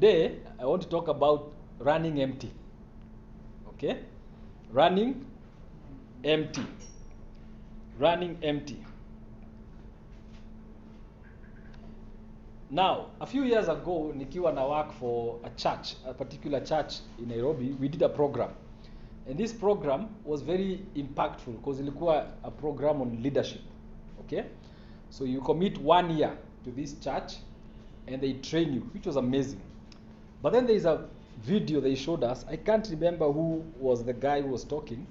today I want to talk about running empty. Okay? Running empty. Running empty. Now, a few years ago, nikiwa na work for a church, a particular church in Nairobi, we did a program. And this program was very impactful because it ilikuwa a program on leadership. Okay? So you commit one year to this church and they train you, which was amazing. But then there is a video they showed us. I can't remember who was the guy who was talking.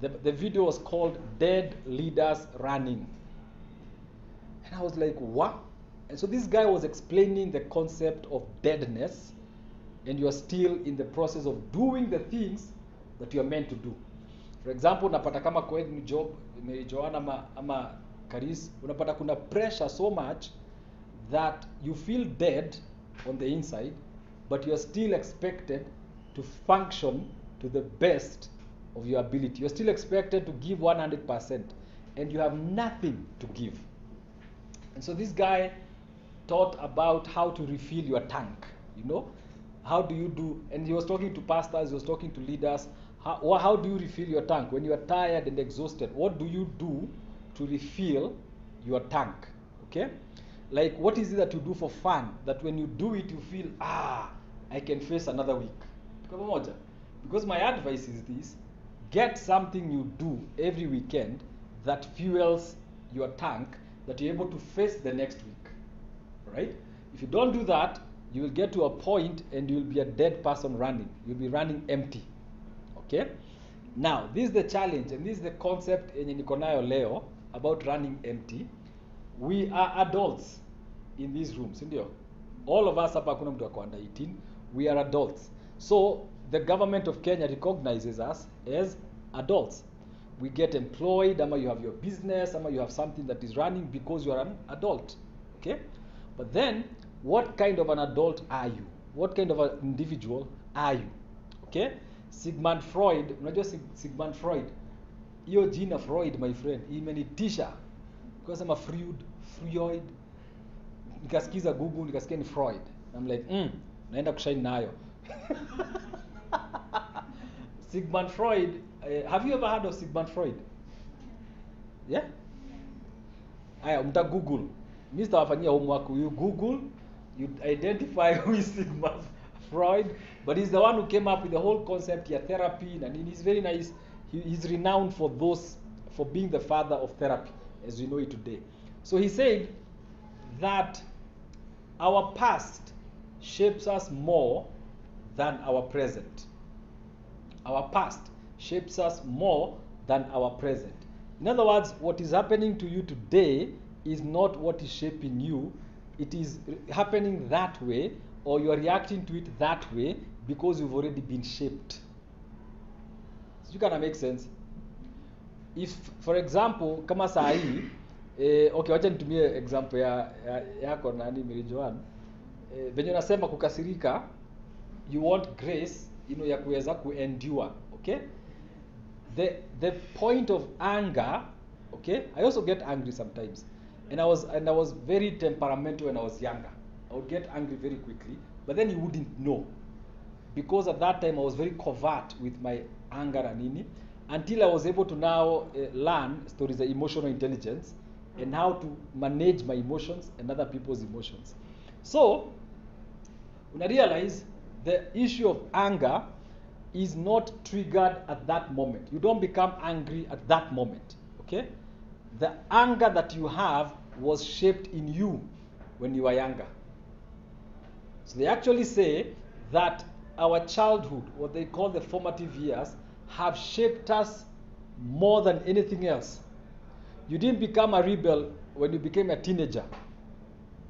The, the video was called Dead Leaders Running. And I was like, what? And so this guy was explaining the concept of deadness, and you are still in the process of doing the things that you are meant to do. For example, unapata kama any job, Mary Joanna ama, ama Karis, unapata kuna pressure so much that you feel dead on the inside, but you are still expected to function to the best of your ability. You're still expected to give 100%, and you have nothing to give. And so this guy taught about how to refill your tank. You know, how do you do? And he was talking to pastors, he was talking to leaders. How, how do you refill your tank when you are tired and exhausted? What do you do to refill your tank? Okay, like what is it that you do for fun? That when you do it, you feel ah, I can face another week. Tuko? Because my advice is this: get something you do every weekend that fuels your tank that you're able to face the next week right? If you don't do that, you will get to a point and you'll be a dead person running. You'll be running empty. Okay? Now, this is the challenge and this is the concept yenye niko leo about running empty. We are adults in this room, sindio? All of us hapa hakuna mtu ako under 18. We are adults. So, the government of Kenya recognizes us as adults. We get employed, ama you have your business, ama you have something that is running because you are an adult. Okay? But then, what kind of an adult are you? What kind of an individual are you? Okay? Sigmund Freud, unajua Sig- Sigmund Freud? Hiyo jina Freud, my friend, imenitisha. Kwa sema Freud, Freud. Nikasikiza Google, nikasikia ni Freud. I'm like, mm, naenda kushine nayo. Sigmund Freud, uh, have you ever heard of Sigmund Freud? Yeah? Aya, mta Google. Mi sitawafanyia homework. You Google, you identify who is Sigmund Freud, but he's the one who came up with the whole concept ya therapy na nini. He's very nice. He, he's renowned for those for being the father of therapy as we know it today. So he said that our past shapes us more than our present. Our past shapes us more than our present. In other words, what is happening to you today is not what is shaping you. It is happening that way, or you are reacting to it that way because you've already been shaped. So you can make sense. If, for example, kama hii eh, okay, wacha nitumie example ya, ya yako nani Mary Joanne. Eh, venye unasema kukasirika, you want grace ino ya kuweza kuendure okay? The the point of anger okay? I also get angry sometimes. And i was and i was very temperamental when i was younger. I would get angry very quickly but then you wouldn't know. Because at that time i was very covert with my anger and nini until i was able to now uh, learn stories of emotional intelligence and how to manage my emotions and other people's emotions. So una realize the issue of anger is not triggered at that moment. You don't become angry at that moment. Okay? The anger that you have was shaped in you when you were younger. So they actually say that our childhood, what they call the formative years, have shaped us more than anything else. You didn't become a rebel when you became a teenager.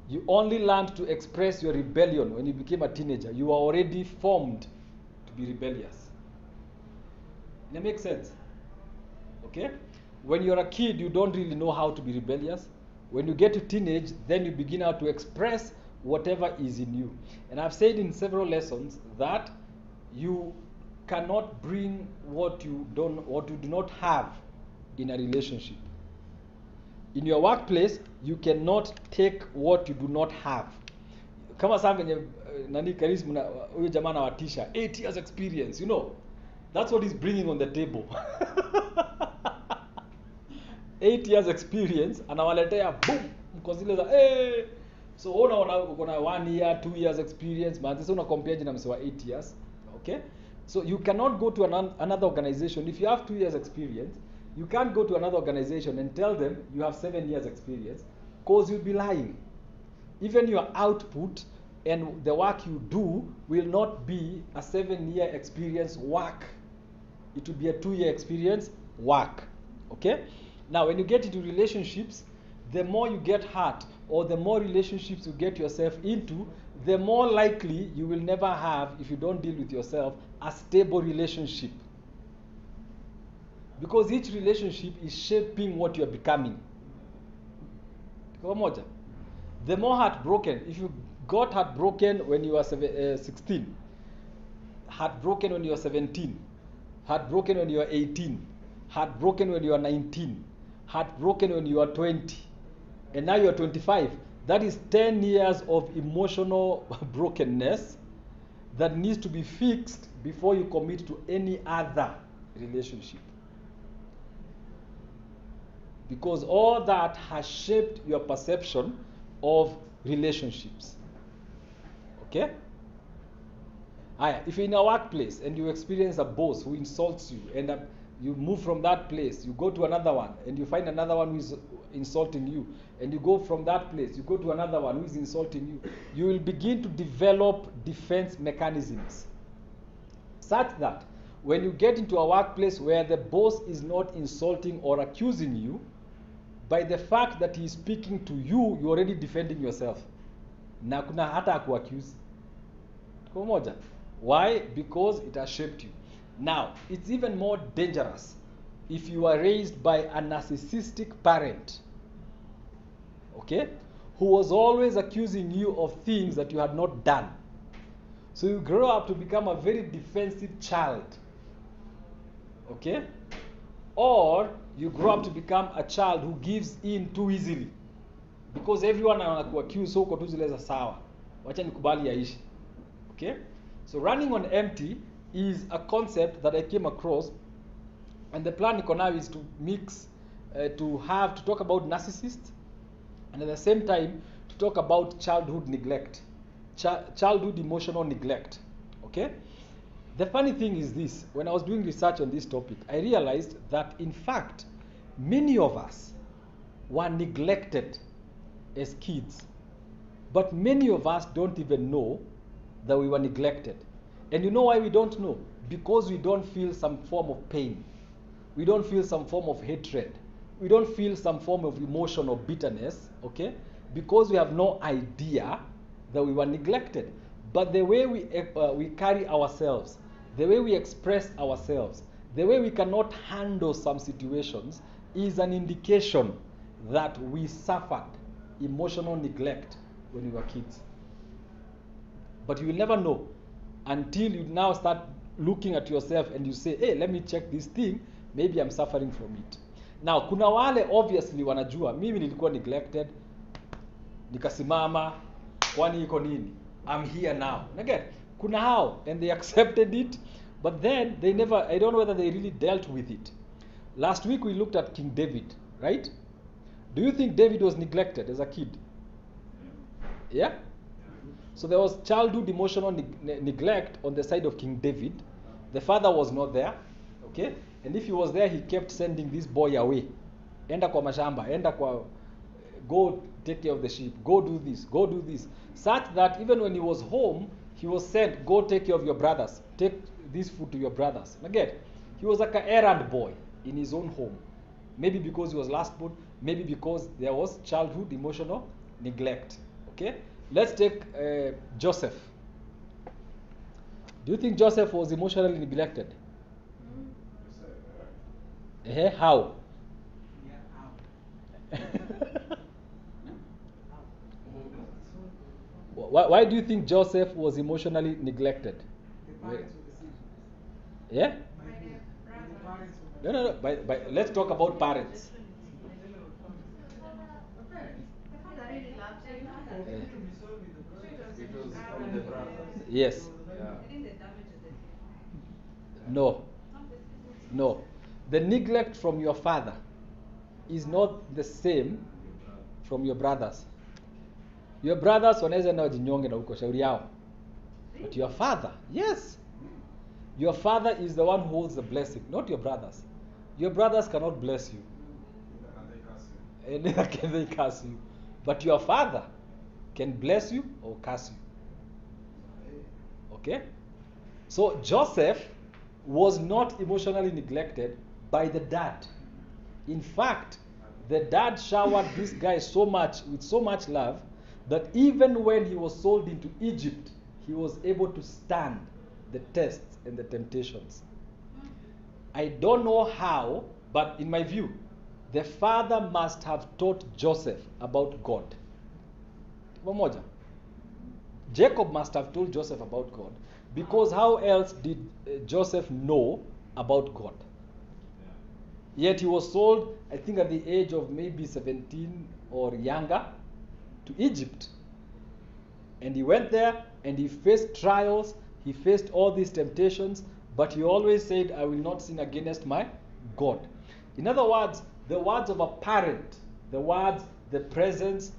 You only learned to express your rebellion when you became a teenager. You were already formed to be rebellious. That makes sense. Okay? When you're a kid, you don't really know how to be rebellious. When you get to teenage, then you begin how to express whatever is in you. And I've said in several lessons that you cannot bring what you don't what you do not have in a relationship. In your workplace, you cannot take what you do not have. Kama saa venye nani karis huyo jamaa anawatisha 8 years experience you know. That's what he's bringing on the table. 8 years experience anawaletea boom mko zile za hey! so wewe unaona uko na 1 year 2 years experience man sasa una compare na msewa 8 years okay? So you cannot go to an, another organization. If you have 2 years experience you can't go to another organization and tell them you have 7 years experience cause you'll be lying. Even your output and the work you do will not be a 7 year experience work. It will be a 2 year experience work okay? Now when you get into relationships the more you get hurt or the more relationships you get yourself into the more likely you will never have if you don't deal with yourself a stable relationship. Because each relationship is shaping what you're becoming the more heartbroken if you got heartbroken when you were seven, uh, 16 heartbroken when you were 17 heartbroken when you were 18 heartbroken when you were 19 heartbroken when you were 20 and now you are 25 that is 10 years of emotional brokenness that needs to be fixed before you commit to any other relationship because all that has shaped your perception of relationships. Okay? Aya, if you're in a workplace and you experience a boss who insults you and uh, you move from that place you go to another one and you find another one who is insulting you and you go from that place you go to another one who is insulting you you will begin to develop defense mechanisms such that when you get into a workplace where the boss is not insulting or accusing you by the fact that he is speaking to you you're already defending yourself. Na kuna hata akuaccuse. Tuko moja why? Because it has shaped you. Now it's even more dangerous if you are raised by a narcissistic parent okay who was always accusing you of things that you had not done. So you grow up to become a very defensive child okay or you grow up to become a child who gives in too easily. Because everyone anakuaccuse so uko tu zile za sawa. Wacha nikubali yaishi. Okay? So running on empty is a concept that i came across. And the plan niko nayo is to mix uh, to have to talk about narcissist and at the same time to talk about childhood neglect. Ch- childhood emotional neglect. Okay the funny thing is this when i was doing research on this topic i realized that in fact many of us were neglected as kids. But many of us don't even know that we were neglected. And you know why we don't know? Because we don't feel some form of pain. We don't feel some form of hatred. We don't feel some form of emotion or bitterness okay? Because we have no idea that we were neglected. But the way we uh, we carry ourselves the way we express ourselves the way we cannot handle some situations is an indication that we suffered emotional neglect when we were kids. But you will never know until you now start looking at yourself and you say hey let me check this thing. Maybe i'm suffering from it. Now kuna wale obviously wanajua mimi nilikuwa neglected nikasimama kwani iko nini? I'm here now. Again, kuna and they accepted it but then they never i don't know whether they really dealt with it last week we looked at king david right do you think david was neglected as a kid yeah so there was childhood emotional ne- neglect on the side of King David. The father was not there, okay? And if he was there, he kept sending this boy away. Enda kwa mashamba, enda kwa go take care of the sheep, go do this, go do this. Such that even when he was home, he was sent, go take care of your brothers, take this food to your brothers. Again, he was like an errand boy in his own home. Maybe because he was last born, maybe because there was childhood emotional neglect. Okay? Let's take uh, Joseph. Do you think Joseph was emotionally neglected? Eh, how? why, why do you think Joseph was emotionally neglected? Yeah? No, no, no. By, by, let's talk about parents. It was from. Yes. Yeah. I think the damage is the same. No. No. The neglect from your father is not the same from your brothers. Your brothers wanaweza enda wajinyonge na huko shauri yao. But your father, yes. Your father is the one who holds the blessing, not your brothers. Your brothers cannot bless you. And neither can they curse you. But your father can bless you or curse you. Okay? So Joseph was not emotionally neglected by the dad. In fact, the dad showered this guy so much with so much love that even when he was sold into Egypt, he was able to stand the tests and the temptations. I don't know how, but in my view, the father must have taught Joseph about God. Jacob must have told Joseph about God because how else did uh, Joseph know about God? Yet he was sold, I think, at the age of maybe 17 or younger to Egypt. And he went there and he faced trials, he faced all these temptations, but he always said, I will not sin against my God. In other words, the words of a parent, the words, the presence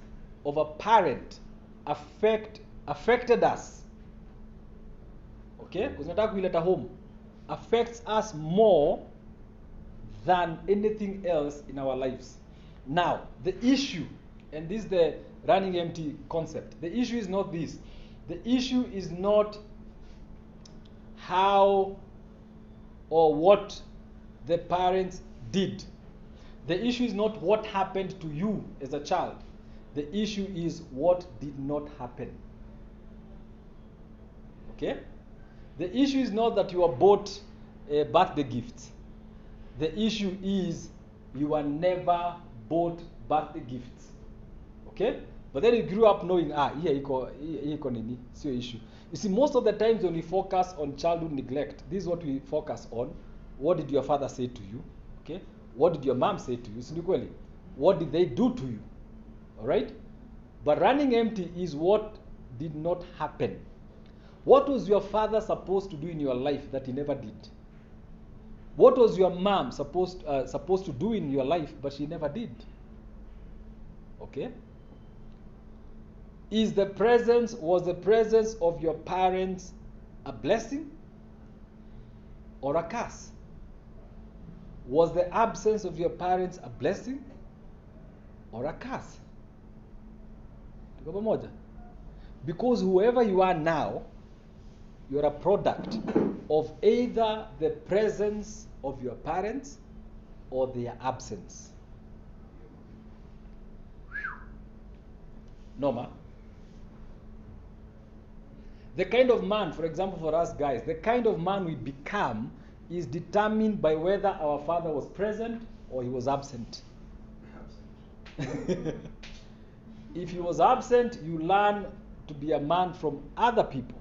of a parent affect, affected us. Okay? Because nataka kuileta home. Affects us more than anything else in our lives. Now, the issue, and this is the running empty concept, the issue is not this. The issue is not how or what the parents did. The issue is not what happened to you as a child. The issue is what did not happen. Okay? The issue is not that you were bought a birthday gift. The issue is you were never bought birthday gifts. Okay? But then you grew up knowing, ah, here iko, hii iko nini, issue. You see, most of the times when we focus on childhood neglect, this is what we focus on. What did your father say to you? Okay? What did your mom say to you? Si? What did they do to you? Alright? But running empty is what did not happen. What was your father supposed to do in your life that he never did? What was your mom supposed uh, supposed to do in your life but she never did? Okay? Is the presence was the presence of your parents a blessing or a curse? Was the absence of your parents a blessing or a curse? Because whoever you are now, you're a product of either the presence of your parents or their absence. Norma? The kind of man, for example, for us guys, the kind of man we become is determined by whether our father was present or he was absent. if he was absent, you learn to be a man from other people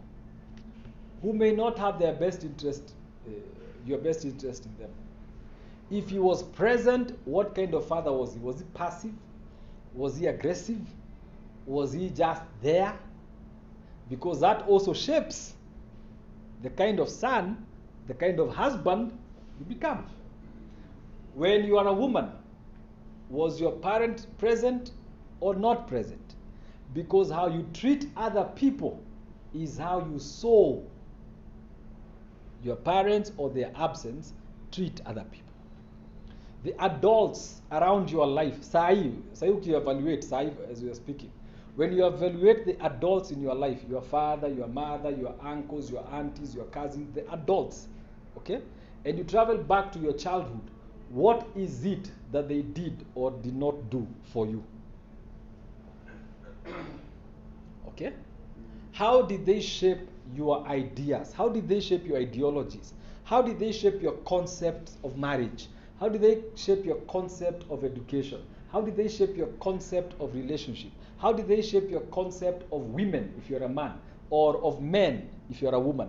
who may not have their best interest, uh, your best interest in them. If he was present, what kind of father was he? Was he passive? Was he aggressive? Was he just there? Because that also shapes the kind of son, the kind of husband you become. When you are a woman, was your parent present or not present? Because how you treat other people is how you saw your parents or their absence treat other people. The adults around your life, sahi you evaluate, sahi as we are speaking, when you evaluate the adults in your life, your father, your mother, your uncles, your aunties, your cousins, the adults, okay, and you travel back to your childhood, what is it that they did or did not do for you? Okay? How did they shape your ideas? How did they shape your ideologies? How did they shape your concepts of marriage? How did they shape your concept of education? How did they shape your concept of relationship? How did they shape your concept of women if you're a man or of men if you're a woman?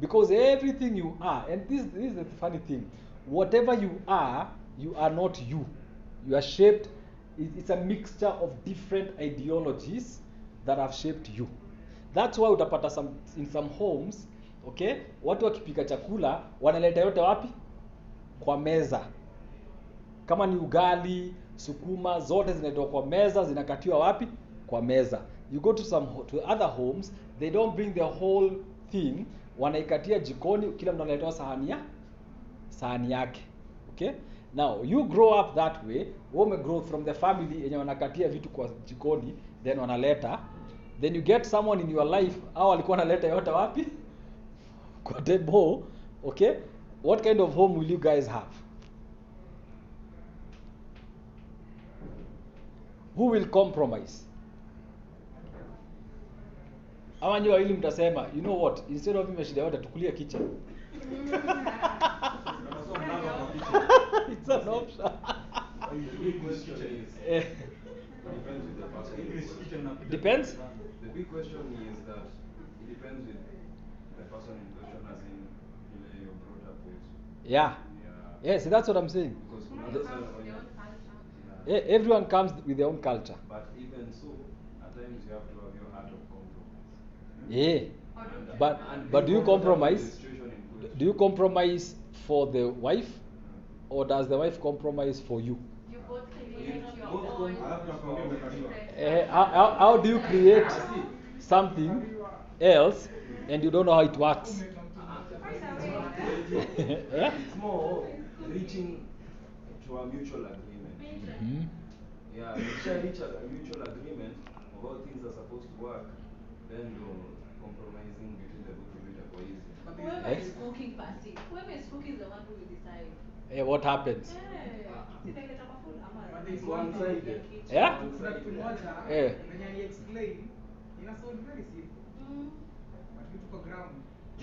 Because everything you are, and this, this is the funny thing, whatever you are, you are not you. You are shaped, it's a mixture of different ideologies that have shaped you. that's why utapata some, in some homes okay watu wakipika chakula wanaleta yote wapi kwa meza kama ni ugali sukuma zote zinaletwa kwa meza zinakatiwa wapi? Kwa meza. You go to some to other homes they don't bring the whole thing. Wanaikatia jikoni kila mtu analetewa sahani ya sahani yake. Okay? Now you grow up that way wewe grow from the family yenye wanakatia vitu kwa jikoni then wanaleta. Then you get someone in your life au alikuwa analeta yote wapi? Kwa table. Okay? What kind of home will you guys have who will compromise? Ama nyi wawili mtasema you know what? Instead of imeshida yote tukulie kitchen. It's an option. The big question is, depends. The person. depends The big question is that it depends with the person in question, as in ile you're brought up yeah. Yeah. yes that's what i'm saying. Because kuna everyone comes with their own culture But even so, at times you have to have your art of compromise. yeah And- but and but do you being comfortable with compromise the situation in question. do you compromise for the wife or does the wife compromise for you You both create You your own com- Alafu nakwambia umekaliwa. Eh, how, how, how do you create something else and you don't know how it works yeah? It's more reaching to a mutual agreement. Mhm. Yeah, you shall reach a a mutual agreement of how things are supposed to work, then you're compromising between the both of you itakuwa easy. Whoever Eh? is cooking first, whoever is cooking is the one who will decide. Eh, what happens Eh, zinaileta kwa ama But It's it's one one-sided. thing. Yeah? Kuna kitu moja Eh. venye ali explain ina sound very simple Mm. but vitu kwa ground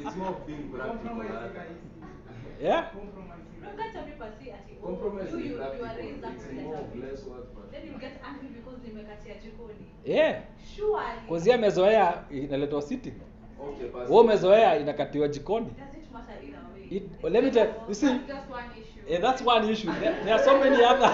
It's more of being practical. compromise huh? Yeah? compromise No, can't tell per se ati, oh, Compromise you, is you, you are raised up It's to let more of less but- Then you get angry because nimekatia jikoni. yeah Surely. Yeye amezoea inaletwa sitting Okay, wewe umezoea inakatiwa jikoni Does it matter either way? It- let me tell you see just one issue. Eh, that's one issue there, there are so many other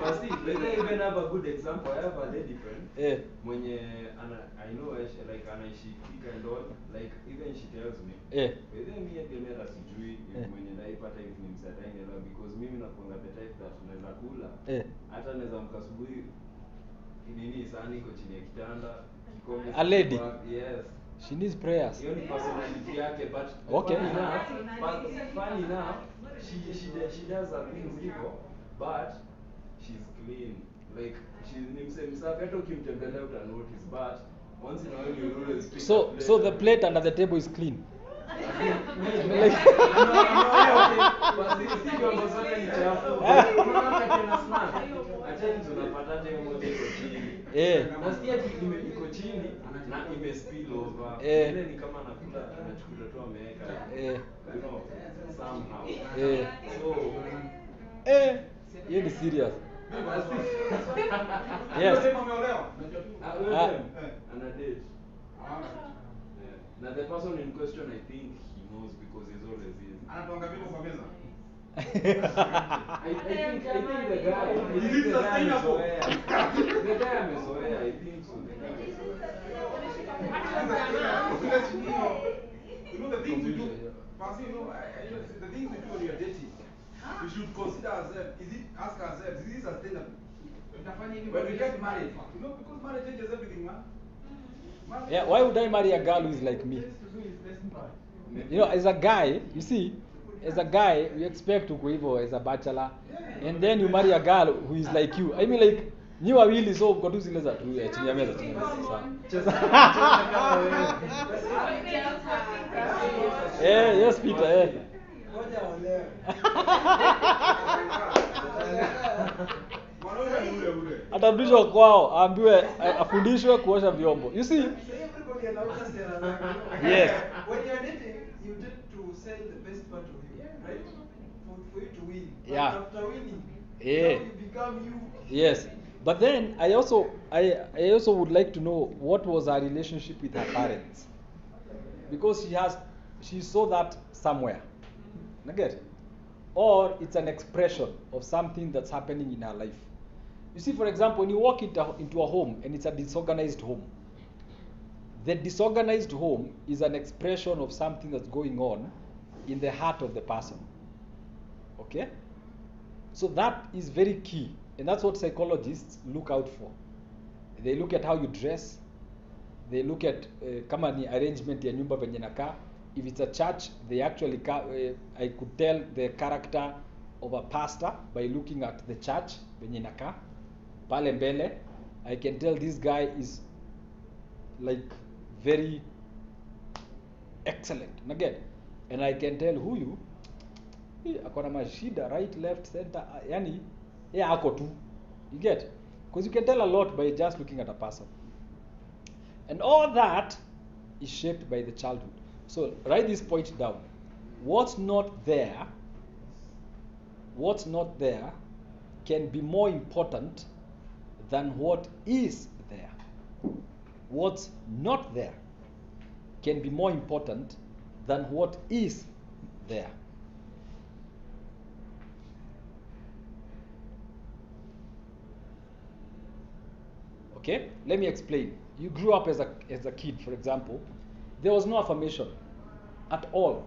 But see, let me even have a good example. I have a lady friend. Eh. Mwenye ana, I know she- like anaishi quick and all. Like even she tells me. Yeah. Then me Gemera sijui Eh. mwenye naipata hivi ni msadaini la because mimi nakuanga the type that naweza kula. Eh. Hata naweza mka asubuhi nini sahani iko chini ya kitanda. kikombe A lady? Yes. She needs prayers. Hiyo ni personality yake but Okay. funny enough, but funny enough she, she, she does her things hivyo but she's clean. Like she ni mse msafi hata ukimtembelea uta notice but once in a while you always pick so plate so the plate under the table is clean. Like- No, no, okay. But si- si vyombo zote ni chafu. Unaona wakati ana snack, acheni tunapata hata hiyo moja iko chini. Eh. Na si ati ime- iko chini na ime spill over. Eh. Ile ni kama anakula anachukua tu ameweka. Eh. You know, somehow. Eh. So, eh hiyo ni serious Yes. ah, huyo Ah. dem, ana date. Yeah. Na the person in question I think he knows because he's always is. anatoanga vitu kwa meza I, I think I think the guy I Is think it the guy sustainable? amezoea. The guy amezoea, I think so. The guy you know the things you do Pasi, you know, the things you do when you're dating you should consider ourselves is it ask ourselves is it sustainable when we get married you know because marriage changes everything man yeah why would i marry a girl who is like me? You know as a guy you see as a guy you expect to hivyo as a bachelor and then you marry a girl who is like you. I mean like nyi wawili so mko tu zile za tu eh, chini ya meza chini ya meza sawa eh yes peter eh atarudishwa kwao aambiwe afundishwe kuosha vyombo you see Yes. When you're dating, you tend to sell the best part of you, right? For, for you to win. Yeah. after winning, Yeah. now you become you. Yes, but then I also I I also would like to know what was her relationship with her parents, because she has she saw that somewhere, get, or it's an expression of something that's happening in her life. You see, for example, when you walk into, into a home and it's a disorganized home, the disorganized home is an expression of something that's going on in the heart of the person. Okay? So that is very key. And that's what psychologists look out for. They look at how you dress. They look at uh, kama ni arrangement ya nyumba venye nakaa. If it's a church, they actually uh, I could tell the character of a pastor by looking at the church venye nakaa. Pale mbele, I can tell this guy is like very excellent. Again, and I can tell huyu akona ako mashida right left center ah, yani yeye ako tu. You get? Because you can tell a lot by just looking at a person. And all that is shaped by the childhood. So write this point down. What's not there what's not there can be more important than what is there. What's not there can be more important than what is there Okay? Let me explain. You grew up as a, as a kid, for example. There was no affirmation at all.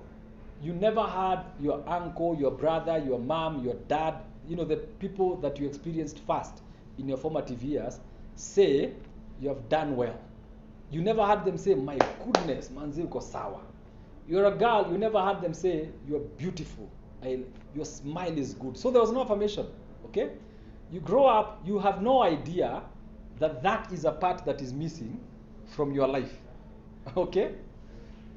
You never had your uncle, your brother, your mom, your dad, you know, the people that you experienced first in your formative years say you have done well. You never had them say, My goodness, manzi uko sawa. You're a girl, you never had them say, You're beautiful. I, your smile is good. So there was no affirmation. Okay? You grow up, you have no idea that that is a part that is missing from your life. Okay?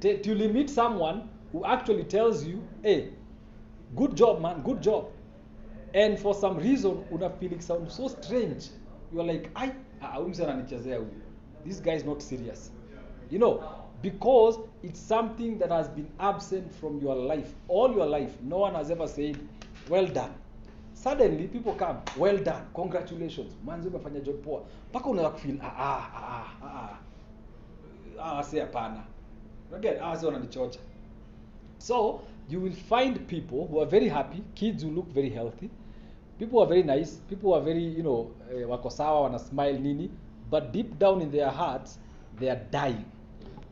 T- till you meet someone who actually tells you, hey, good job, man, good job. And for some reason, una feeling sound so strange. You're like, I. This guy is not serious. You know, because it's something that has been absent from your life. All your life, no one has ever said, well done. Suddenly people come, well done, congratulations, manzi umefanya job poa. Mpaka unaweza kufeel ah ah ah ah. Ah, hapana. Again, wananichocha. So, you will find people who are very happy, kids who look very healthy, people are very nice, people are very, you know, eh, wako sawa, wana smile nini, but deep down in their hearts, they are dying.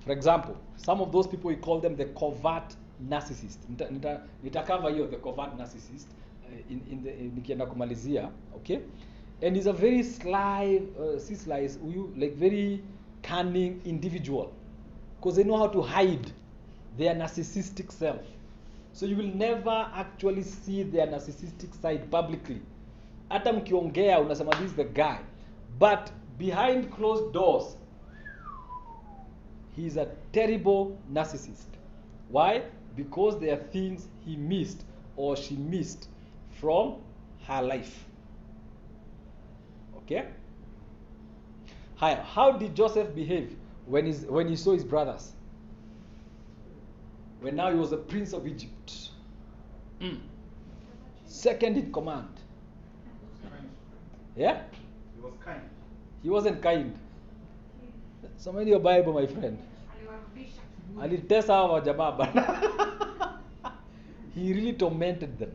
For example, some of those people we call them the covert narcissist. Nita, nita, nitakava hiyo the covert narcissist in, in the, nikienda kumalizia, okay? And he's a very sly, uh, si sly, is huyu, like very cunning individual. Because they know how to hide their narcissistic self. So you will never actually see their narcissistic side publicly. Hata mkiongea unasema this is the guy. But behind closed doors, he is a terrible narcissist. Why? Because there are things he missed or she missed from her life. Okay? Hi, how did Joseph behave when, he's, when he saw his brothers? When now he was the prince of Egypt. Mm. Second in command. Yeah? He was kind. He wasn't kind. Somebody your Bible, my friend. Alitesa hawa jamaa bana. he really tormented them.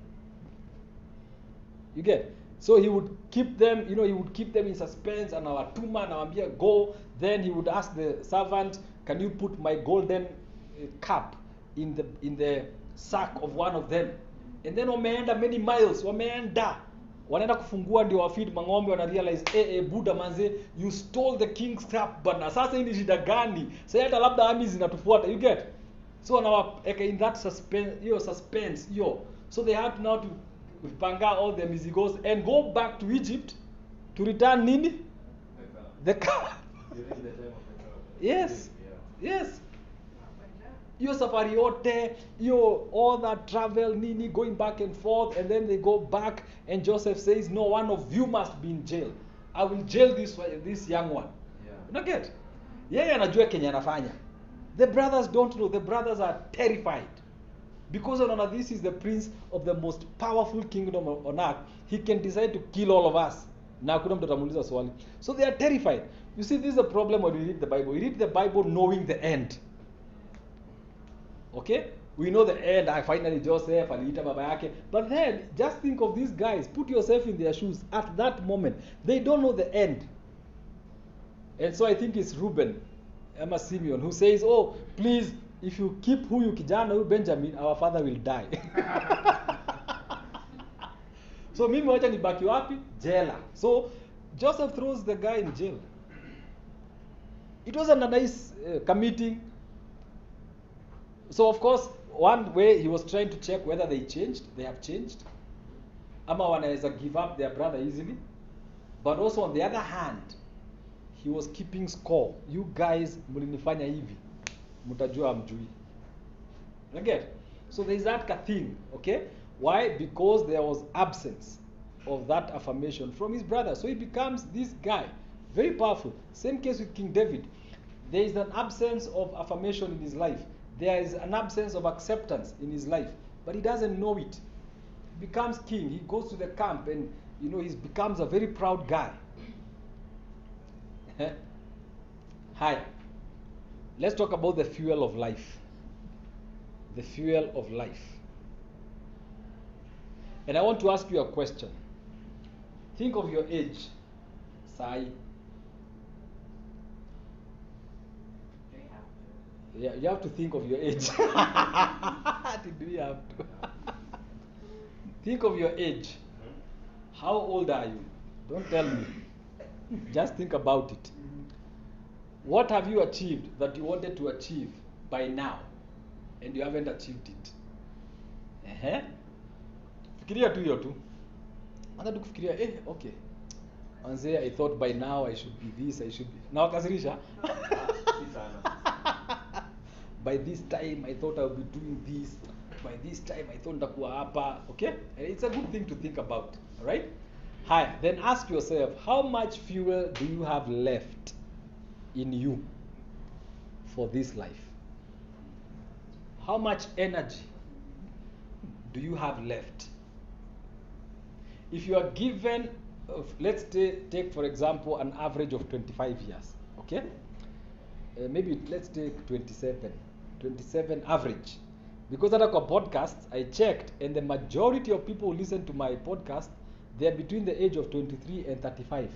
You get? So he would keep them, you know, he would keep them in suspense and awatuma anawambia go. Then he would ask the servant, can you put my golden uh, cup in the in the sack of one of them? And then wameenda many miles, wameenda wanaenda kufungua ndio wafid mang'ombe wana realize eh, eh, buda manze you stole the king's cup bana sasa hii ni shida gani sasa hata labda ami zinatufuata you get so wanaweka in that suspense hiyo suspense hiyo so they had now to panga all their mizigos and go back to Egypt to return nini? The cup During the time of the crowd. yes. Yes. Hiyo safari yote hiyo all that travel nini going back and forth and then they go back and joseph says no one of you must be in jail. I will jail this, this young one. Yeah. unaget yeye anajua kenye anafanya. The brothers don't know. The brothers are terrified because unaona this is the prince of the most powerful kingdom on earth. He can decide to kill all of us. Na so they are terrified. You see this is the problem when we read the bible. We read the bible knowing the end. Okay? We know the end. I finally joseph aliita baba but then just think of these guys. Put yourself in their shoes at that moment. They don't know the end. And so i think it's ruben emma simeon who says oh please if you keep huyu kijana huyu benjamin our father will die. So mimi wacha nibaki wapi? Jela. So joseph throws the guy in jail. It wasn't a nice uh, committing. So of course one way he was trying to check whether they changed they have changed. Ama wanaweza give up their brother easily. But also on the other hand he was keeping score. You guys mlinifanya hivi mtajua mjui get. So there is that thing okay? Why? Because there was absence of that affirmation from his brother. So he becomes this guy. Very powerful. Same case with king david. There is an absence of affirmation in his life. There is an absence of acceptance in his life. But he doesn't know it. He becomes king. He goes to the camp and you know he becomes a very proud guy. Hi let's talk about the fuel of life. The fuel of life. And i want to ask you a question. Think of your age sai. Yeah, you have to think of your age. Do you have to? Think of your age. How old are you? Don't tell me. Just think about it what have you achieved that you wanted to achieve by now? And you haven't achieved it. Ehe. fikiria tu hiyo tu. Anza tu kufikiria eh, okay. Anze i thought by now i should be this i should be. Na wakasirisha by this time i thought i would be doing this. By this time i thought nitakuwa hapa. Okay? And it's a good thing to think about right hi then ask yourself how much fuel do you have left in you for this life. How much energy do you have left? If you are given let's ta- take for example an average of 25 years okay? Uh, maybe let's take 27 27 average. Because hata kwa podcast i checked and the majority of people who listen to my podcast they are between the age of 23 and 35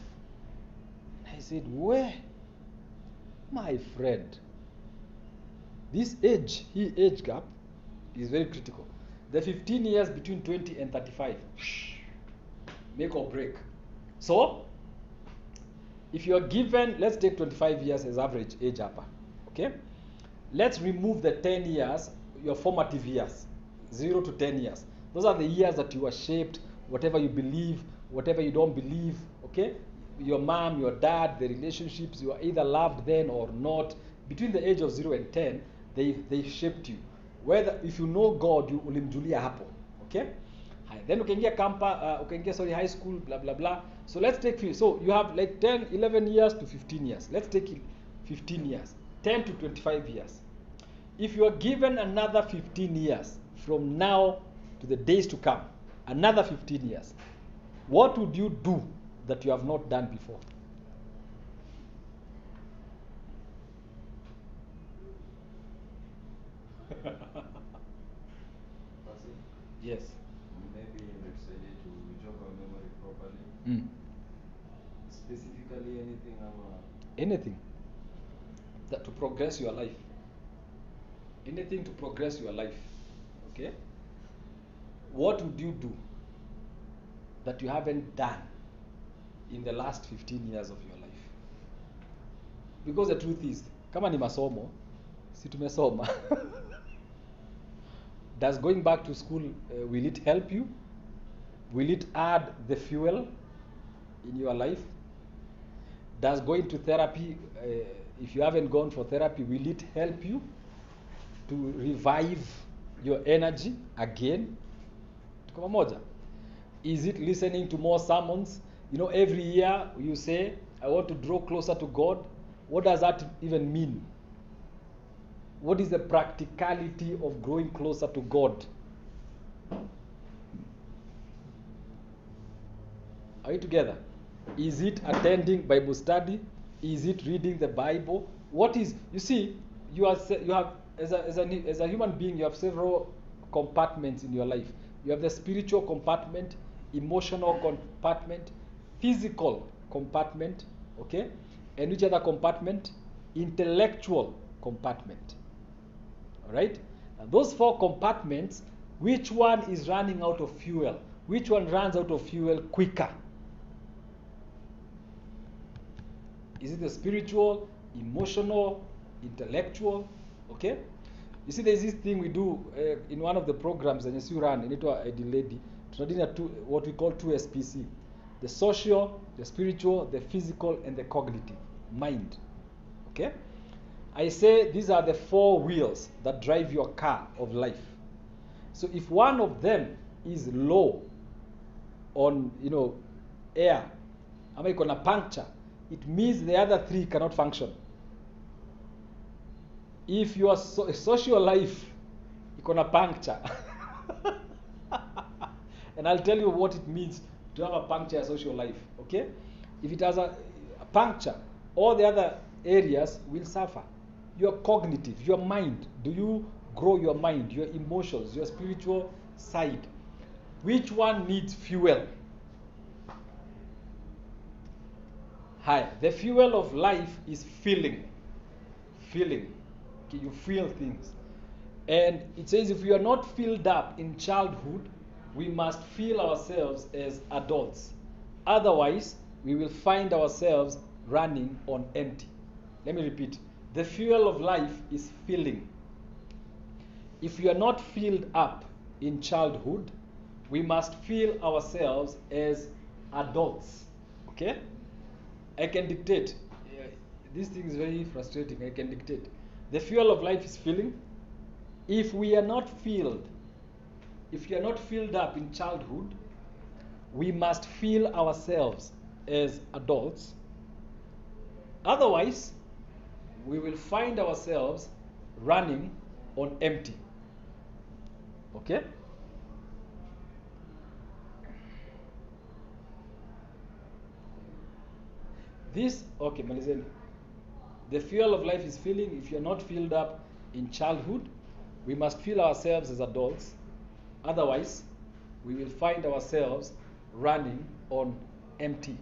i said where my friend. This age he age gap is very critical. The 15 years between 20 and 35 make or break. So if you are given let's take 25 years as average age hapa okay? Let's remove the 10 years your formative years. 0 to 10 years. Those are the years that you are shaped whatever you believe whatever you don't believe okay your mom your dad the relationships you are either loved then or not between the age of 0 and 10 they, they shaped you. Whether if you know god you ulimjulia hapo okay? Then ukaingia kampa uh, ukaingia sorry high school blah blah blah so let's take few- so you have like 10 11 years to 15 years. Let's take it 15 years 10 to 25 years. If you are given another 15 years from now to the days to come another 15 years what would you do that you have not done before. Yes. Maybe inatusaidia to jog our memory properly. mm. Specifically anything ama anything that to progress your life. Anything to progress your life okay? What would you do that you haven't done in the last 15 years of your life. Because the truth is kama ni masomo si tumesoma. Does going back to school uh, will it help you? Will it add the fuel in your life? Does going to therapy uh, if you haven't gone for therapy will it help you to revive your energy again? Tuko pamoja. Is it listening to more sermons you know every year you say i want to draw closer to god what does that even mean what is the practicality of growing closer to god Are you together? Is it attending Bible study? Is it reading the Bible? What is you see? You are you have as a, as, a, as a human being, you have several compartments in your life. You have the spiritual compartment, emotional compartment, physical compartment, okay? And which other compartment? Intellectual compartment. All right? And those four compartments, which one is running out of fuel? Which one runs out of fuel quicker? Is it the spiritual, emotional, intellectual? Okay? You see, there's this thing we do uh, in one of the programs that you run, inaitwa Ediledi. Tunadili na two, what we call 2SPC. The social, the spiritual, the physical, and the cognitive. Mind. Okay? I say these are the four wheels that drive your car of life. So if one of them is low on, you know, air, ama iko na puncture, it means the other three cannot function. If your so, social life iko na puncture, and I'll tell you what it means to have a puncture in social life, okay? If it has a, a puncture, all the other areas will suffer. Your cognitive, your mind, do you grow your mind, your emotions, your spiritual side? Which one needs fuel? Hi, the fuel of life is feeling. Feeling. Okay, you feel things. And it says if you are not filled up in childhood, we must feel ourselves as adults. Otherwise, we will find ourselves running on empty. Let me repeat. The fuel of life is feeling. If we are not filled up in childhood, we must feel ourselves as adults. Okay? I can dictate. Yeah, This thing is very frustrating. I can dictate. The fuel of life is feeling. If we are not filled, if you are not filled up in childhood, we must fill ourselves as adults. Otherwise, we will find ourselves running on empty. Okay? This, okay, malizeni. The fuel of life is feeling. If you're not filled up in childhood, we must fill ourselves as adults. Otherwise, we will find ourselves running on empty.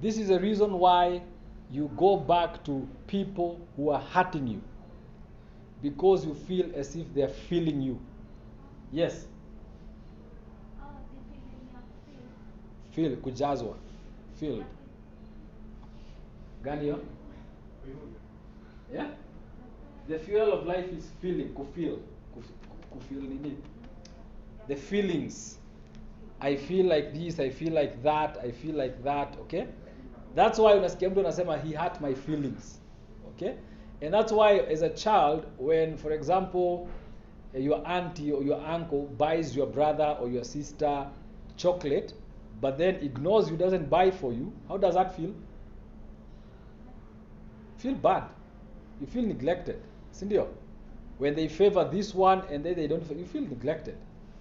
This is a reason why you go back to people who are hurting you because you feel as if they're feeling you. Yes, feel kujazwa, feel. Gani? Yeah? The fuel of life is feeling, kufeel. Kuf- Kufeel nini? The feelings. I feel like this, I feel like that, I feel like that, okay? That's why unasikia mtu anasema he hurt my feelings. Okay? And that's why as a child when for example your auntie or your uncle buys your brother or your sister chocolate but then ignores you doesn't buy for you, how does that feel? Feel bad. You feel neglected. Sindio? When they favor this one and then they don't you feel neglected.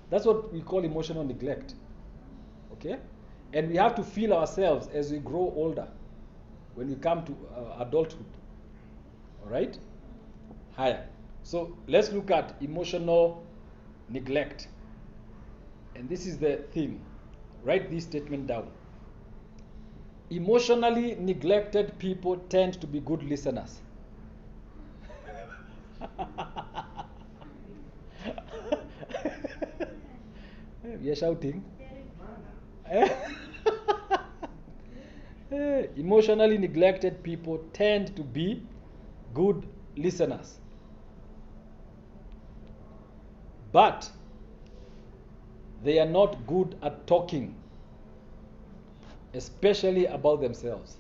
That's what we call emotional neglect. Okay? And we have to feel ourselves as we grow older when we come to uh, adulthood. All right? Higher. So let's look at emotional neglect. And this is the thing. Write this statement down. Emotionally neglected people tend to be good listeners. You're shouting. Eh? Emotionally neglected people tend to be good listeners. But they are not good at talking, especially about themselves.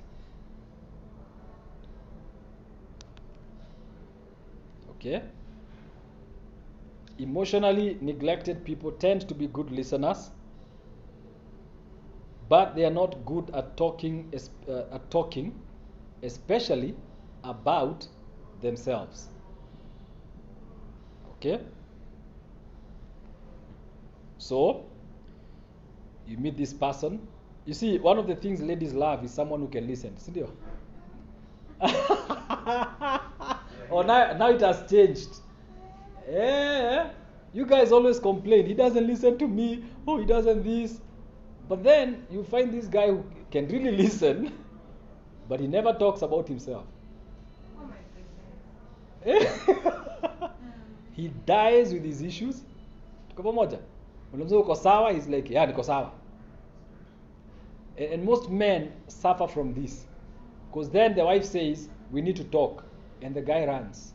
Okay? Emotionally neglected people tend to be good listeners, but they are not good at talking, uh, at talking, especially about themselves. Okay? So, you meet this person. You see, one of the things ladies love is someone who can listen. Sindio? oh, now, now it has changed. Eh, you guys always complain. He doesn't listen to me. Oh, he doesn't this. But then you find this guy who can really listen, but he never talks about himself. Oh my he dies with his issues. Tuko pamoja? Unamwambia uko sawa, he's like, yeah, niko sawa. And most men suffer from this. Because then the wife says, we need to talk. And the guy runs.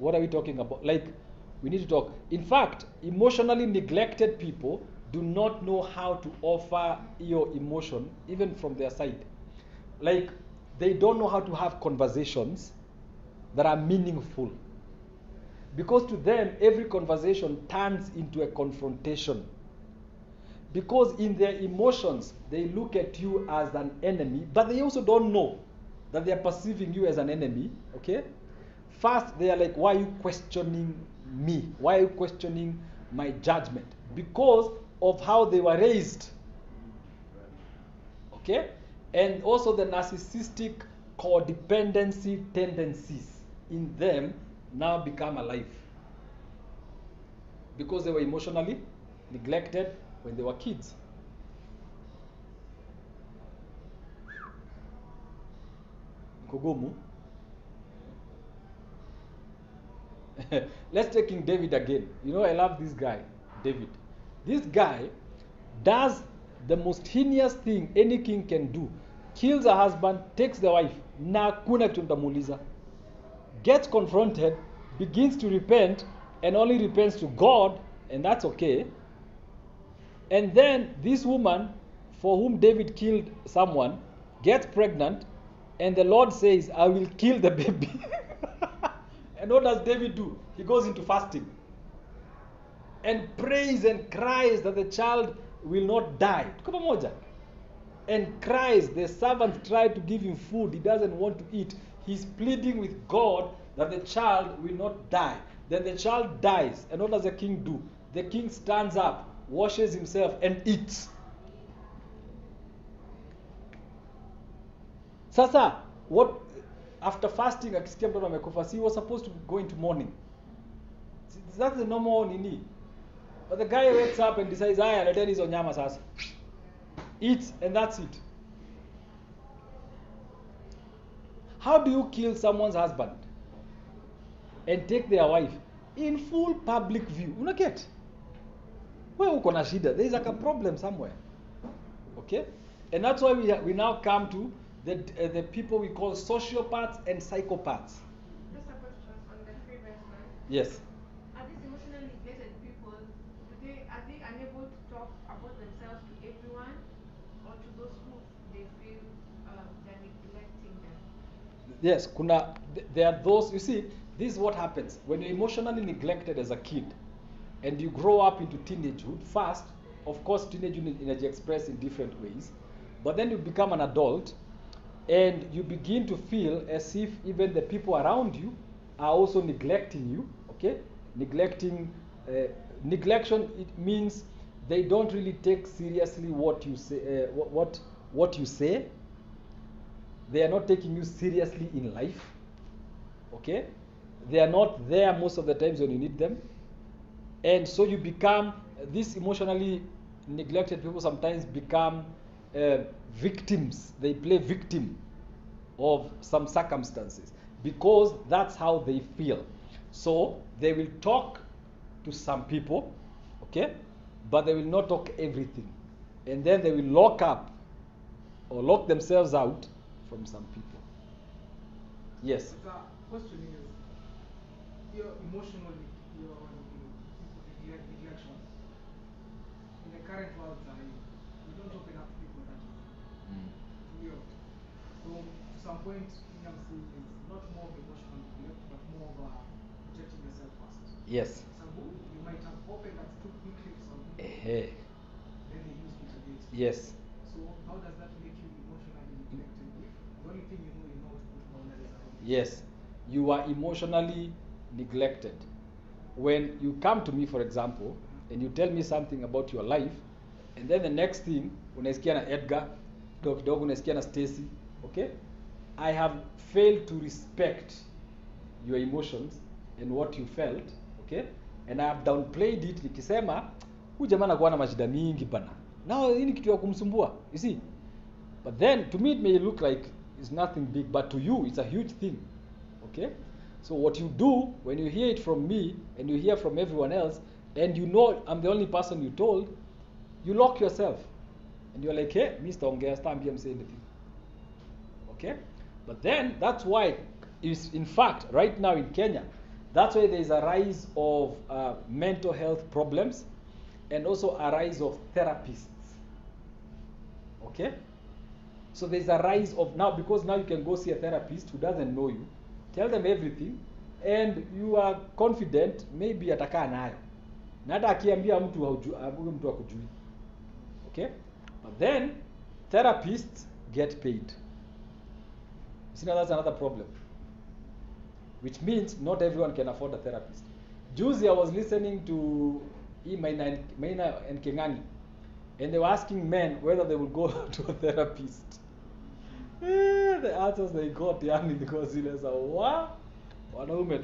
What are we talking about? Like, we need to talk. In fact, emotionally neglected people do not know how to offer your emotion, even from their side. Like, they don't know how to have conversations that are meaningful. Because to them, every conversation turns into a confrontation. Because in their emotions, they look at you as an enemy, but they also don't know that they are perceiving you as an enemy. Okay? First, they are like, Why are you questioning me? Why are you questioning my judgment? Because of how they were raised. Okay? And also the narcissistic codependency tendencies in them now become alive. Because they were emotionally neglected when they were kids. Kugumu. Let's take King David again. You know, I love this guy, David. This guy does the most heinous thing any king can do. Kills a husband, takes the wife, na kuna kitu. Gets confronted, begins to repent, and only repents to God, and that's okay. And then this woman, for whom David killed someone, gets pregnant, and the Lord says, I will kill the baby. and what does David do? He goes into fasting and prays and cries that the child will not die. And cries. The servants try to give him food. He doesn't want to eat. He's pleading with God that the child will not die. Then the child dies. And what does the king do? The king stands up, washes himself, and eats. Sasa, what after fasting akisikia mtoto amekufa, he was supposed to go into mourning. That's the normal nini. But the guy wakes up and decides, haya, leteni hizo nyama sasa. eat and that's it. How do you kill someone's husband and take their wife in full public view? Una get? Wewe uko na shida. There is like a problem somewhere. Okay? And that's why we, we now come to the, uh, the people we call sociopaths and psychopaths. Just a question on the previous one. Yes. Are these emotionally neglected people, do they, are they unable to talk about themselves to everyone or to those who they feel um, they're neglecting them? Yes, kuna th- there are those you see, this is what happens when you're emotionally neglected as a kid and you grow up into teenagehood first, of course teenagehood energy expressed in different ways, but then you become an adult and you begin to feel as if even the people around you are also neglecting you, okay? Neglecting uh, neglection it means they don't really take seriously what you say uh, what, what you say. They are not taking you seriously in life okay? They are not there most of the times when you need them. And so you become these emotionally neglected people sometimes become uh, victims. They play victim of some circumstances because that's how they feel. So they will talk to some people okay but they will not talk everything. And then they will lock up or lock themselves out from some people. Yes. The question is, your emotionally, your neglect, neglection. In the current world, to some point, I'm is not more of emotional neglect, but more of uh, projecting yourself first. yes Sabu, you might have opened up too quickly to some people, Ehe. then they used it against you. yes So how does that make you emotionally neglected? If the only thing you know, you know to put boundaries around. yes you are emotionally neglected when you come to me for example and you tell me something about your life and then the next thing unaisikia na edgar kidogo kidogo unaisikia na stacy okay i have failed to respect your emotions and what you felt okay? And i have downplayed it nikisema huyu jamaa anakuwa na mashida mingi bana. Now hii ni kitu ya kumsumbua you see? But then to me it may look like it's nothing big but to you it's a huge thing okay? So what you do when you hear it from me and you hear from everyone else and you know i'm the only person you told you lock yourself. And you're like hey mr ongea stambi say anything okay but then that's why is in fact right now in kenya that's why there is a rise of uh, mental health problems and also a rise of therapists. Okay? So there's a rise of now because now you can go see a therapist who doesn't know you tell them everything and you are confident maybe atakaa nayo. Na hata akiambia mtu haujui mtu akujui okay? But then therapists get paid see now that's another problem. Which means not everyone can afford a therapist. Juzi i was listening to maina and- Kengani, and they were asking men whether they would go to a therapist. Eh, the answers they got yani because zile za wa? Wanaume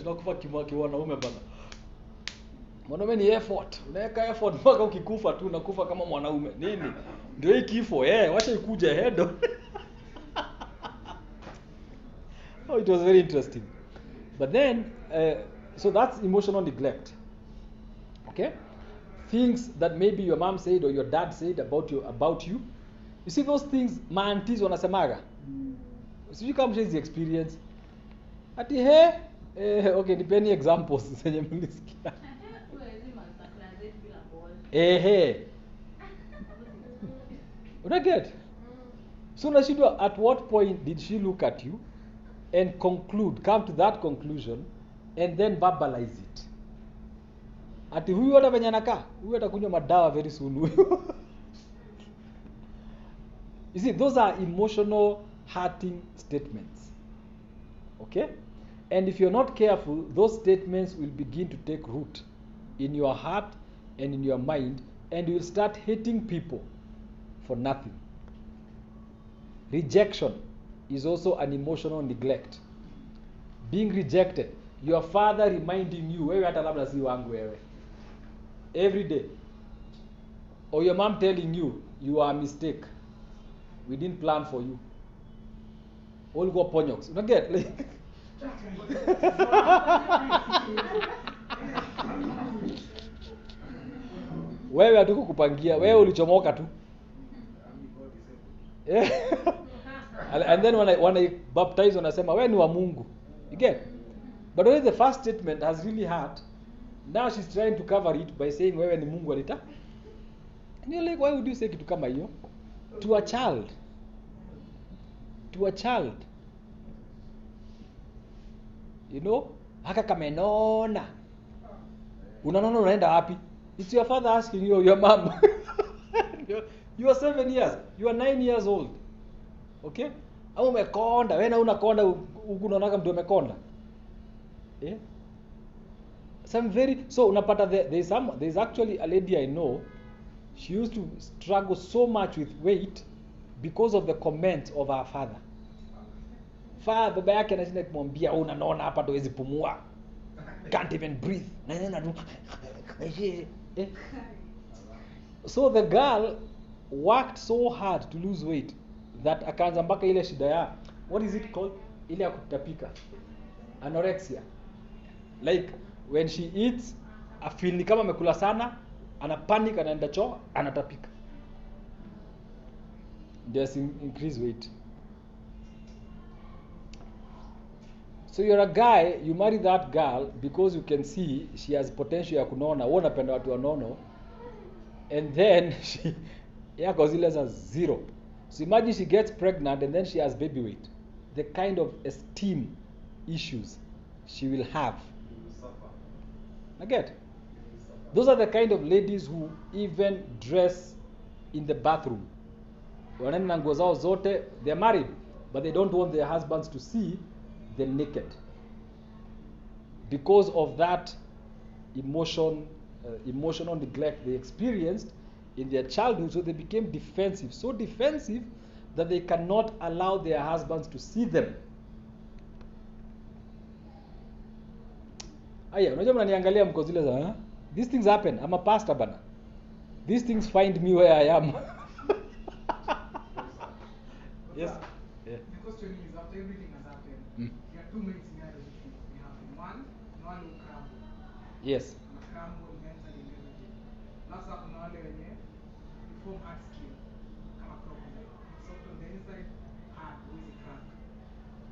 mwanaume ni effort. Unaweka effort mpaka ukikufa tu unakufa kama mwanaume. Nini? Ndio hii kifo eh wacha ikuja hedo oh it was very interesting. But then uh, so that's emotional neglect. Okay? Things that maybe your mom said or your dad said about you about you. You see those things maantis wanasemaga. Sijui kama mshaizi experience. Ati he eh, okay nipeni examples. Zenye mlisikia ehe. Unaget? So unashindwa at what point did she look at you and conclude come to that conclusion and then verbalize it. Ati huyu hata venye anakaa? Huyu atakunywa madawa very soon you see those are emotional hurting statements. Okay? And if you're not careful those statements will begin to take root in your heart and in your mind and you will start hating people for nothing. Rejection is also an emotional neglect. Being rejected your father reminding you wewe hata labda si wangu wewe. Every day. Or your mom telling you you are a mistake. We didn't plan for you. Ulikuwa ponyox unaget like wewe hatukukupangia. Wewe ulichomoka tu. and, then when I, when I baptize wanasema wewe ni wa mungu. You get? But when the first statement has really hurt now she's trying to cover it by saying wewe ni mungu alita. And you're like why would you say kitu kama hiyo? To a child. To a child. You know? Haka kamenona. Unanona unaenda wapi? It's your father asking you your mom. You are seven years. You are nine years old. Okay au umekonda? We na unakonda huku mtu amekonda? Yeah? some very so unapata there, is some there's actually a lady i know she used to struggle so much with weight because of the comments of her father. Fa baba yake anashinda kumwambia "Oh, unanona hapa tuwezi pumua. Can't even breathe. Eh? so the girl worked so hard to lose weight that akaanza mpaka ile shida ya what is it called? Ile ya kutapika. Anorexia. Like when she eats afeel ni kama amekula sana ana panic anaenda choo anatapika. Just increase weight. So you're a guy you marry that girl because you can see she has potential ya kunona wewe unapenda watu wanono and then she yako zile za zero so imagine she gets pregnant and then she has baby weight the kind of esteem issues she will have. I get. Those are the kind of ladies who even dress in the bathroom. Wanaenda zote they're married but they don't want their husbands to see them naked. Because of that emotion uh, emotional neglect they experienced in their childhood so they became defensive so defensive that they cannot allow their husbands to see them aya unajua mnaniangalia mko zile za huh? these things happen I'm a pastor bana these things find me where I am But yes yeah. The question is, after everything has happened, Mm. there are two main scenarios which may may happen. One, ni wale who crumble. yes Wana crumble mentally and everything. Alafu sasa kuna wale wenye they form hard skin kama crocodile. Soft on the inside, hard, huwezi crack.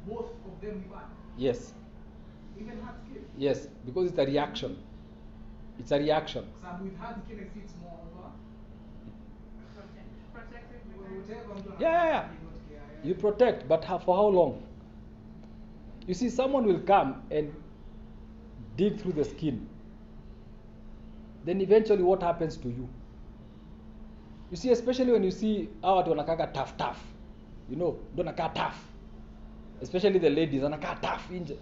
Both of them ni yes. Even hard skin. yes because it's a reaction. It's a reaction. Kwa with hard skin I see it's more over Protective Yeah, yeah, yeah. you don't care, yeah. you protect but for how long? You see someone will come and dig through the skin. Then eventually what happens to you? You see especially when you see hawa watu wanakaka tough tough. You know ndo nakaa tough especially the ladies anakaa tough nje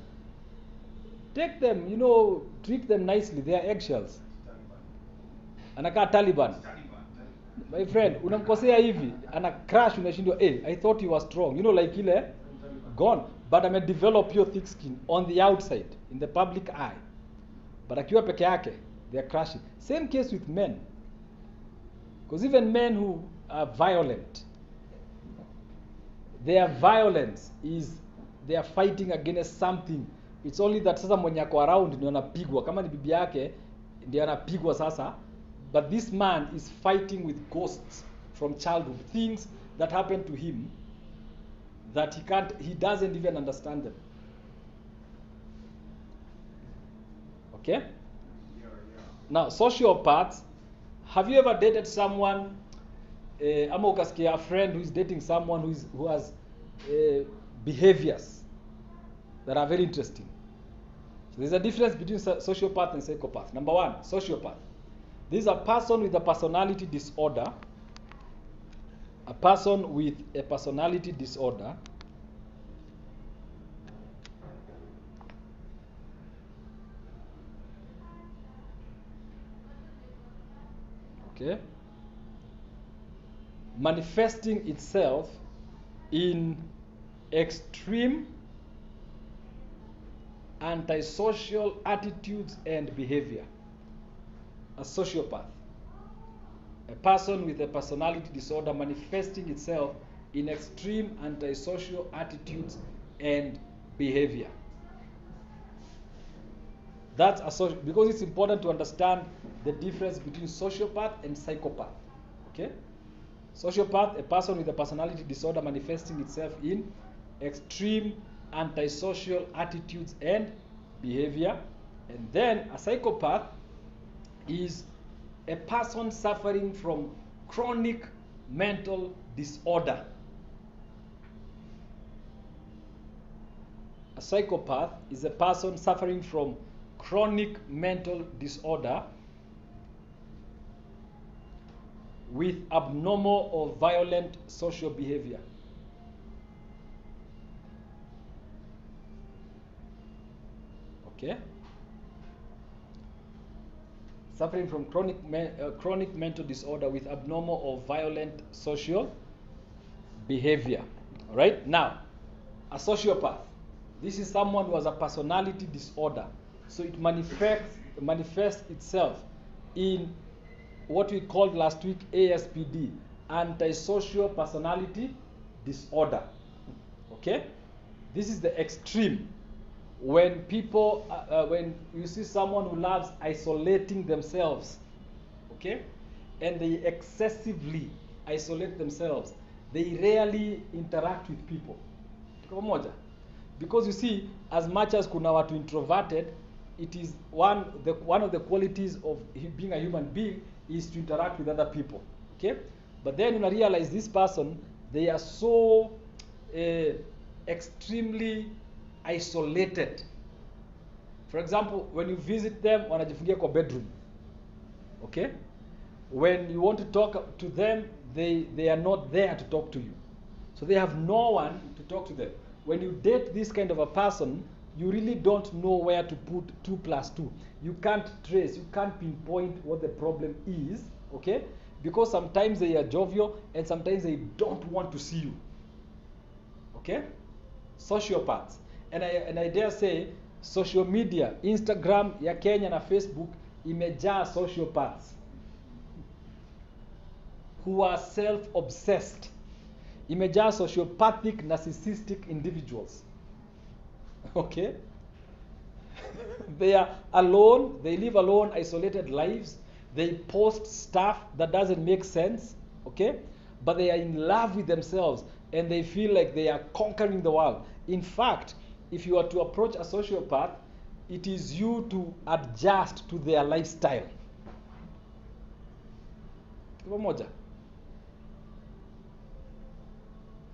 take them you know treat them nicely they are eggshells. Anakaa taliban. My friend unamkosea hivi ana crash unashindwa hey, i thought you were strong. You know like ile gone. But ame develop your thick skin on the outside in the public eye. But akiwa peke yake they are crashing same case with men. Because even men who are violent their violence is they are fighting against something. It's only that sasa mwenye ako around ndio anapigwa. Kama ni bibi yake ndio anapigwa sasa. But this man is fighting with ghosts from childhood. Things that happened to him that he can't he doesn't even understand them. Okay? Now sociopaths have you ever dated someone uh, ama ukasikia a friend who is dating someone who, is, who has uh, behaviors that are very interesting. So there's a difference between sociopath and psychopath. Number one sociopath. This is a person with a personality disorder a person with a personality disorder okay manifesting itself in extreme antisocial attitudes and behavior. A sociopath. A person with a personality disorder manifesting itself in extreme antisocial attitudes and behavior. That's a social because it's important to understand the difference between sociopath and psychopath okay sociopath a person with a personality disorder manifesting itself in extreme antisocial attitudes and behavior. And then a psychopath is a person suffering from chronic mental disorder. A psychopath is a person suffering from chronic mental disorder with abnormal or violent social behavior. Okay? Suffering from chronic, me- uh, chronic mental disorder with abnormal or violent social behavior. All right? Now, a sociopath. This is someone who has a personality disorder. So it manifests manifests itself in what we called last week ASPD, antisocial personality disorder. Okay? This is the extreme. When people, uh, uh, when you see someone who loves isolating themselves, okay, and they excessively isolate themselves, they rarely interact with people. Because you see, as much as kuna watu introverted, it is one the one of the qualities of being a human being is to interact with other people. Okay, but then when I realize this person, they are so uh, extremely isolated. For example, when you visit them, wanajifungia kwa bedroom. Okay, when you want to talk to them, they they are not there to talk to you. So they have no one to talk to them. When you date this kind of a person, you really don't know where to put two plus two. You can't trace, you can't pinpoint what the problem is, okay? Because sometimes they are jovial and sometimes they don't want to see you. Okay? Sociopaths. And I, and I dare say, social media instagram ya kenya na facebook imejaa sociopaths who are self obsessed imejaa sociopathic narcissistic individuals okay? They are alone they live alone isolated lives. They post stuff that doesn't make sense okay? But they are in love with themselves and they feel like they are conquering the world. In fact if you are to approach a sociopath it is you to adjust to their lifestyle.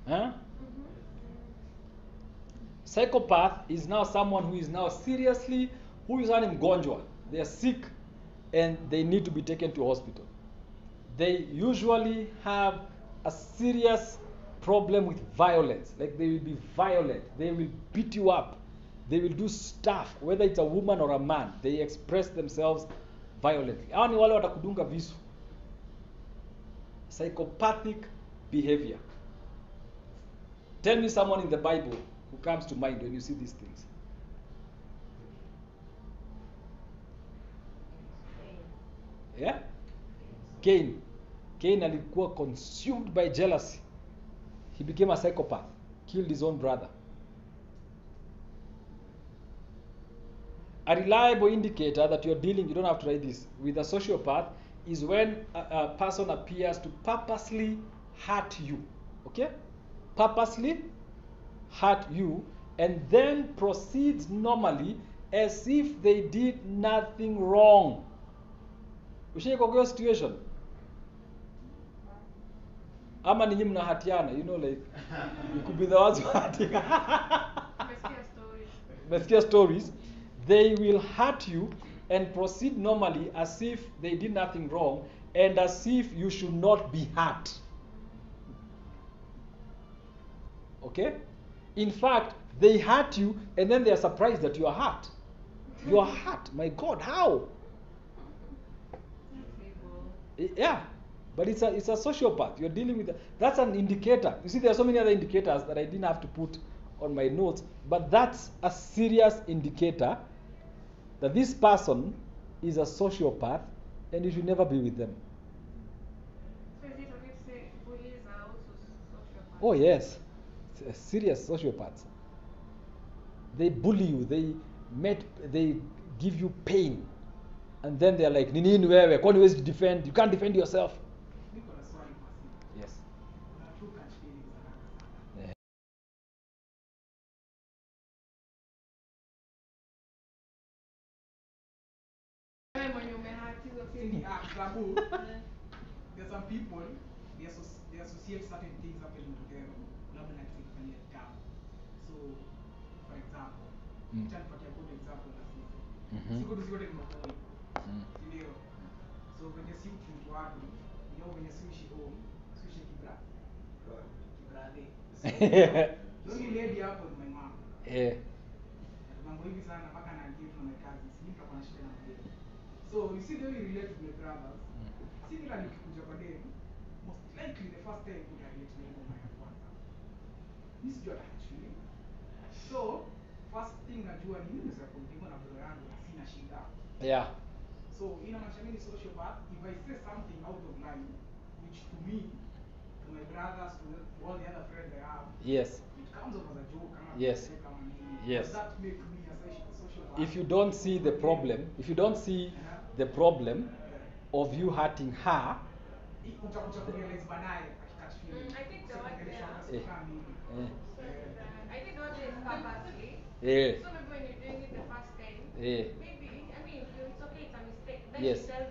Huh? Psychopath is now someone who is now seriously who is ani mgonjwa. They are sick and they need to be taken to hospital. They usually have a serious problem with violence. Like they will be violent. They will beat you up. They will do stuff whether it's a woman or a man. They express themselves violently. Hawa ni wale watakudunga visu. Psychopathic behavior. Tell me someone in the bible comes to mind when you see these things. Yeah? Cain. Cain alikuwa consumed by jealousy. He became a psychopath. Killed his own brother. A reliable indicator that you're dealing you don't have to write this with a sociopath is when a, a person appears to purposely hurt you. Okay? Purposely hurt you and then proceeds normally as if they did nothing wrong. Ushaikwa kwa situation? Ama ninyi mnahatiana you know like you could be the ones who hurting stories. Stories? They will hurt you and proceed normally as if they did nothing wrong and as if you should not be hurt. Okay in fact they hurt you and then they are surprised that you are hurt you are hurt my god how? Eh, yeah but it's a it's a sociopath. You're dealing with a, that's an indicator. You see there are so many other indicators that i didn't have to put on my notes but that's a serious indicator that this person is a sociopath and you should never be with them. So is it okay to say bullies are also sociopaths? oh yes serious sociopaths they bully you they met they give you pain. And then they're like nini wewe kwani huwezi defend? You can't defend yourself know venye si uishi home, si uishi kibra, kibrathe. The lady hapo is my mom. eh, mambo hivi sana mpaka na give to my cousins mimi na shida na madem so you see the relate to my brothers. Similarly ukikuja kwa dem most likely the first time uta relate na ngoma ya kwanza mimi sijui atachuni so first thing najua ni mimi naweza kumpima na bro yangu na sina shida. Yeah. So inamaanisha mimi ni sociopath if i say out of line which to me to my brothers to all the other friends i have yes it comes off as a joke kama Yes. vile kama nini Yes. does that make me a soci- sociopath if you don't see the problem if you don't see the problem of you hurting her utakuja kurealize baadaye akikatch feeling. I think the Sasa word kuongelesha there- watu kama mimi. eh, I think what is purposely. eh, So maybe when you're doing it the first time, eh. maybe I mean it's okay, it's a mistake. Then Yes. she tells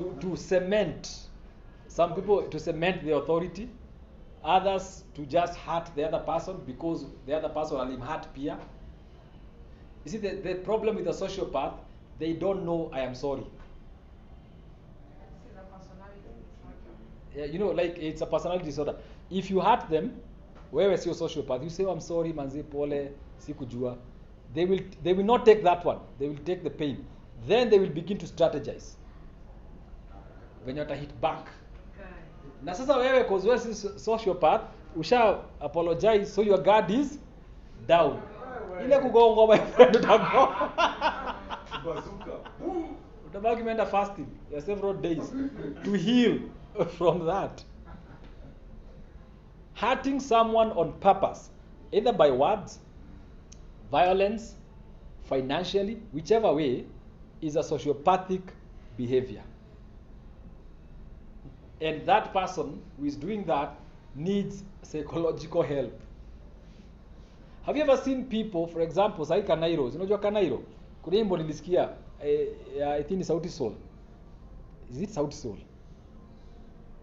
to, to cement some people to cement the authority others to just hurt the other person because the other person alimhurt pia. You see, the, the problem with a sociopath, they don't know I am sorry. This is a personality disorder. Yeah, you know, like it's a personality disorder. If you hurt them, wewe sio sociopath, you say, oh, I'm sorry, manzi pole, sikujua. They will, they will not take that one. They will take the pain. Then they will begin to strategize. When you hit back. Na sasa wewe cause wewe si sociopath, usha apologize so your guard is down. Ile kugongwa my friend utago. Utabaki umeenda fasting ya several days to heal from that. Hurting someone on purpose, either by words, violence, financially, whichever way, is a sociopathic behavior. And that person who is doing that needs psychological help. Have you ever seen people, for example, sai Kanairo, unajua Kanairo? Kuna wimbo nilisikia eh, ya I think ni Sauti Sol. Is it Sauti Sol?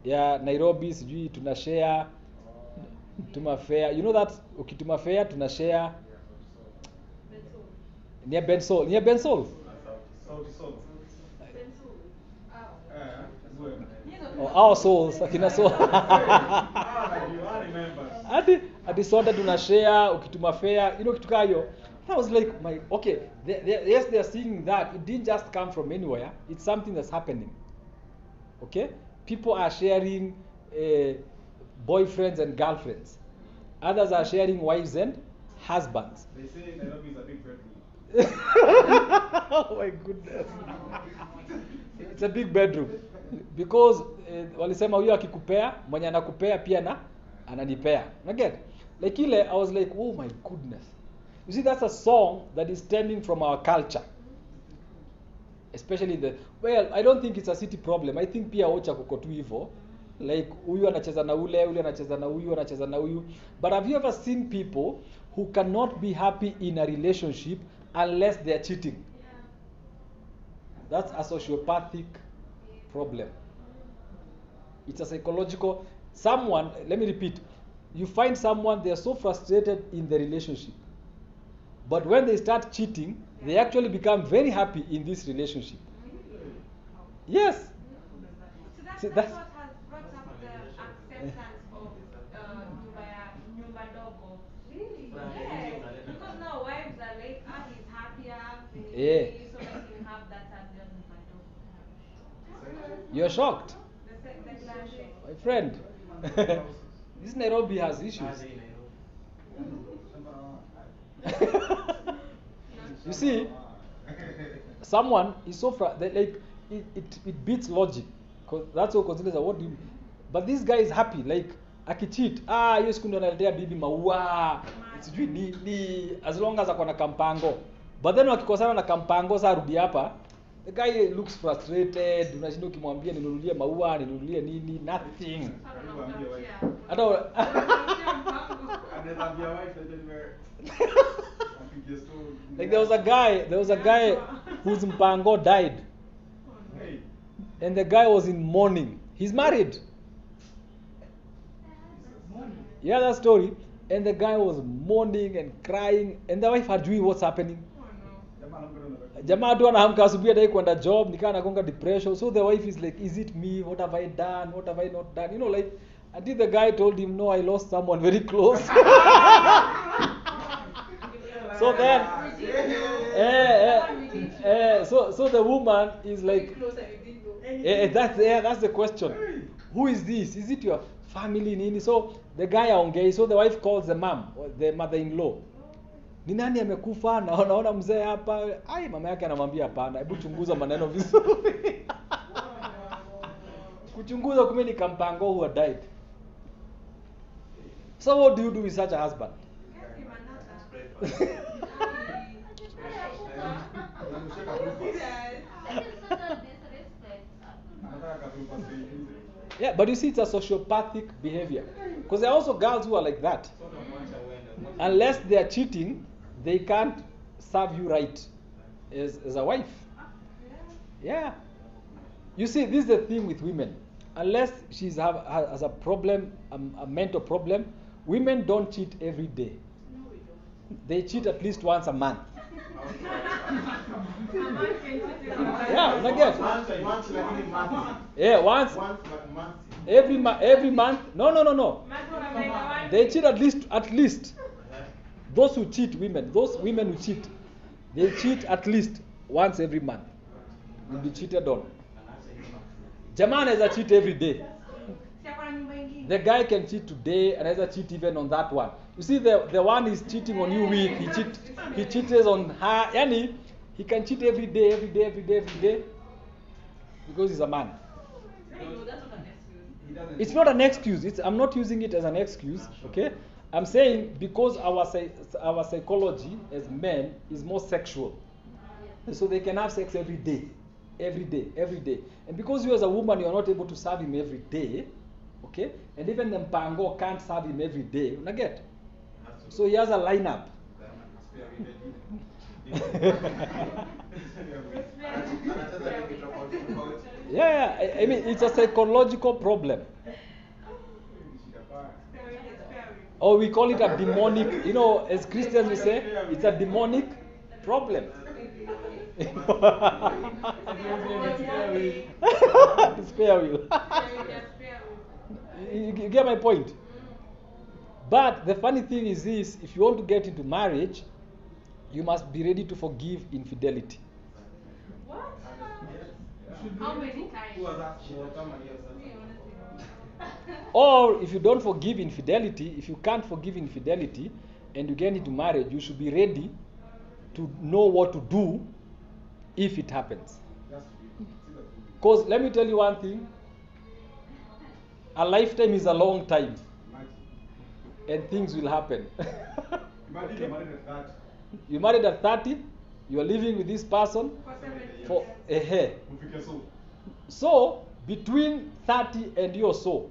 Ya Nairobi sijui tuna share tuma fare. You know that ukituma fare tuna share near Bensoul, near Bensoul. Sauti Sol. Eh, wewe. Oh, our souls, akina soul. Najua, I remember. hadi hadi soda tuna share ukituma fare you know kitu And I was like my okay they, they, yes they are seeing that it didn't just come from anywhere. It's something that's happening. Okay? People are sharing uh, boyfriends and girlfriends. Others are sharing wives and husbands. They say Nairobi is a big bedroom. oh my goodness. It's a big bedroom because eh, walisema huyo akikupea mwenye anakupea pia na ananipea again like ile i was like oh my goodness. You see that's a song that is stemming from our culture. Especially the well i don't think it's a city problem. I think pia ocha kuko tu hivyo like huyu anacheza na ule ule anacheza na huyu anacheza na huyu. But have you ever seen people who cannot be happy in a relationship unless they are cheating? That's a sociopathic problem it's a psychological someone let me repeat you find someone they are so frustrated in the relationship but when they start cheating they actually become very happy in this relationship yes So that's, See, that's, that's- what has brought up the acceptance of uh, nyumba nyumba dogo. Really? Yes. Because now wives are like, ah, he's happier, Yeah. You're shocked? My friend. This nairobi has issues. You see someone is so fra- that like it, it, it beats logic. Cause that's what considers what do you but this guy is happy like akicheat ah hiyo siku ndio analetea bibi maua. Sijui nini as long as akona kampango. But then wakikosana na kampango saa rudi hapa the guy looks frustrated unashinda ukimwambia ninunulie maua ninunulie nini nothing Sasa unamtafutia. hata Unamtafutia mpango. Anaweza ambia wife that anywhere. Apige story. like there was a guy there was a guy whose mpango died and the guy was in mourning he's married yeah that story and the guy was mourning and crying and the wife hajui what's happening no. Jamaa tu anaamka asubuhi adai kwenda job nikaa nagonga depression so the wife is like is it me what have i done what have i not done you know like until the guy told him no i lost someone very close so then eh, eh, eh, so so the woman is like Eh, eh, that's eh, that's the question. Who is this? Is it your family nini? So the guy aongei, so the wife calls the mom, the mother-in-law. Ni nani amekufa? Na naona mzee hapa. Ai, mama yake anamwambia hapana, hebu chunguza maneno vizuri. Kuchunguza kumbe ni kampango who died. So what do you do with such a husband? Get him another. Unamshika tu. Anataka katupa saidizi. Yeah, but you see, it's a sociopathic behavior. Because there are also girls who are like that. Sasa unamwacha uende. unless they are cheating, they can't serve you right as, as a wife. Yeah. You see, this is the thing with women. unless she's have has a problem, um, a mental problem, women don't cheat every day. No, we don't. They cheat at least once a month. A man can cheat in a Yeah, I get. Once, once lakini. Yeah, once Once but monthly. every ma- every month. No, no, no, no. Man can make a one They cheat at least at least. Those who cheat, women, those women who cheat, they cheat at least once every month. Will be cheated on. Jamaa anaweza cheat every day. Si ako na nyumba ingine. The guy can cheat today, anaweza cheat even on that one. You see, the the one is cheating on you with, he cheat, he cheats on her. Yani, he can cheat every day, every day, every day, every day, because he's a man. No, that's not an excuse. He doesn't It's not an excuse. It's, I'm not using it as an excuse. Okay, I'm saying because our our psychology as men is more sexual, so they can have sex every day, every day, every day. And because you as a woman, you are not able to serve him every day. Okay, and even the mpango can't serve him every day. Una get? So he has a lineup. Anacheza ligi tofauti tofauti. Yeah, I mean it's a psychological problem. Or we call it a demonic, you know, as Christians we say, it's a demonic problem. Spare wheel. you, you get my point? But the funny thing is this if you want to get into marriage, you must be ready to forgive infidelity. What? How many times? Or if you don't forgive infidelity, if you can't forgive infidelity and you get into marriage, you should be ready to know what to do if it happens. That's true. See the food. Because let me tell you one thing a lifetime is a long time and things will happen. Imagine you're married at that. you married at 30, you are living with this person For seven for years. a hair. So. Between 30 and your so,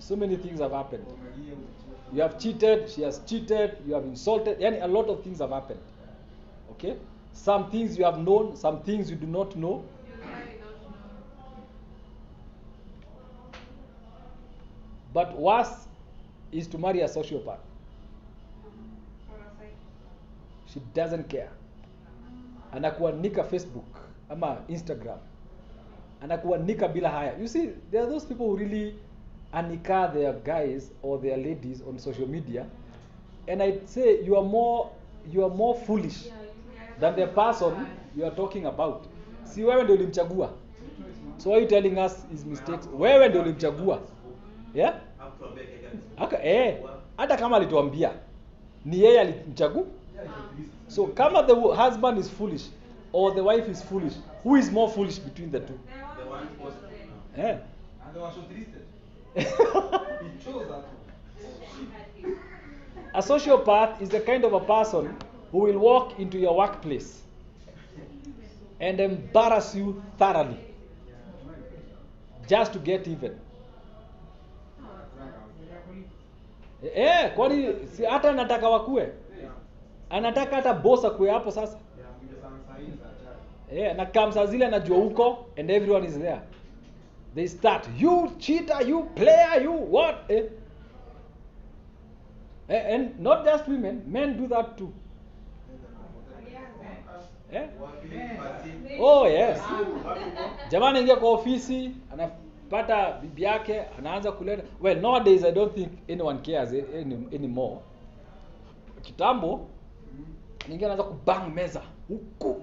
so many things have happened. You have cheated, she has cheated, you have insulted, and a lot of things have happened. Okay? Some things you have known, some things you do not know. You. But worse is to marry a sociopath. She doesn't care. Anakuanika Facebook ama Instagram. Anakuanika bila haya. You see, there are those people who really anika their guys or their ladies on social media. And I'd say you are more you are more foolish than the person you are talking about. Si wewe ndio ulimchagua. So are you telling us his mistakes? Wewe ndio ulimchagua. Yeah? Aka, eh, hata kama alituambia ni yeye alimchagua. So kama the husband is foolish or the wife is foolish, who is more foolish between the two? The Ah. Eh? Chose that one. a sociopath is the kind of a person who will walk into your workplace and embarrass you thoroughly just to get even. Eh, kwani si hata anataka wakue? Anataka hata boss akue hapo sasa. Eh, na kam saa zile anajua huko and everyone is there. They start, you cheater, you player, you what? Eh? Eh, and not just women, men do that too. Eh? Oh yes. Jamani ingia kwa ofisi, anapata bibi yake, anaanza kuleta. Well, nowadays I don't think anyone cares any, anymore. Kitambo anaingia anaanza kubang meza huku.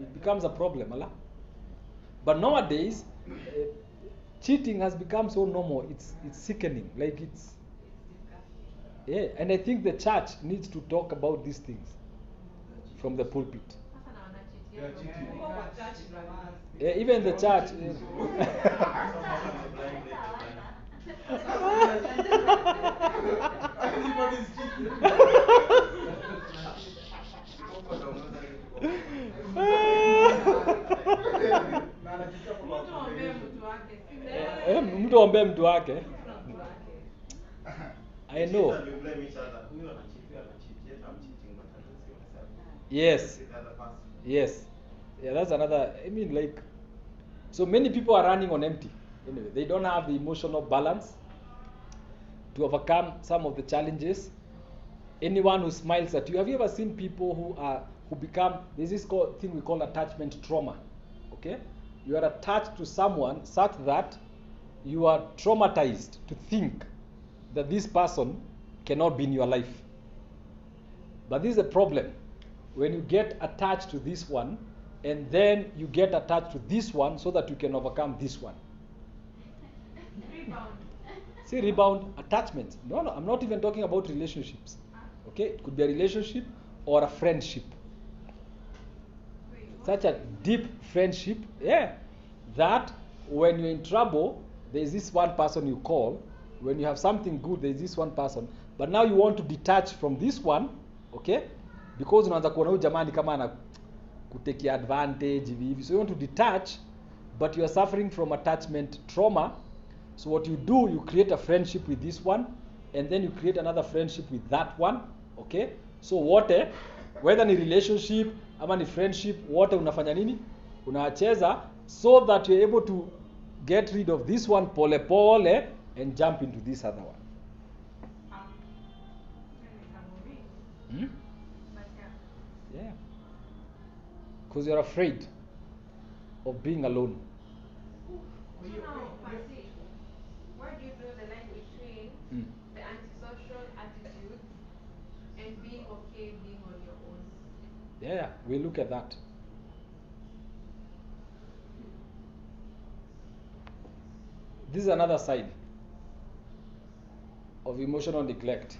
It becomes a problem, ala. But nowadays eh, cheating has become so normal. It's it's sickening. Like it's yeah, and I think the church needs to talk about these things from the pulpit. Sasa na wanacheat. They are cheating. Uko kwa church jamani. Yeah, even the church. eh, Everybody's cheating. Huko ndo unaweza kuko. Na anajitia kwa Mtu ombee mtu wake. si ndio? Eh, mtu ombee mtu wake. Kuna mtu wake. I know. Cheaters will blame each other. Huyu anacheat, huyu anacheat. Yet I'm cheating, but I don't see myself. Yes. The other person. Yes. Yeah, that's another. I mean, like, So many people are running on empty. Anyway, they don't have the emotional balance to overcome some of the challenges. Anyone who smiles at you, have you ever seen people who are who become there's this called, thing we call attachment trauma. Okay? You are attached to someone such that you are traumatized to think that this person cannot be in your life. But this is a problem. When you get attached to this one, and then you get attached to this one so that you can overcome this one. Rebound. See, rebound attachment. No, no, I'm not even talking about relationships. Okay? It could be a relationship or a friendship. Such a deep friendship, yeah, that when you're in trouble, there's this one person you call. When you have something good, there's this one person. But now you want to detach from this one, okay? Because unaanza kuona huyu jamani kama ana kutekea advantage hivi hivi. So you want to detach, but you are suffering from attachment trauma. So what you do, you create a friendship with this one, and then you create another friendship with that one, okay? So wote whether ni relationship ama ni friendship, wote unafanya nini? Unacheza so that you're able to get rid of this one pole pole and jump into this other one. Hmm? Yeah. Because you're afraid of being alone. Yeah, we look at that. This is another side of emotional neglect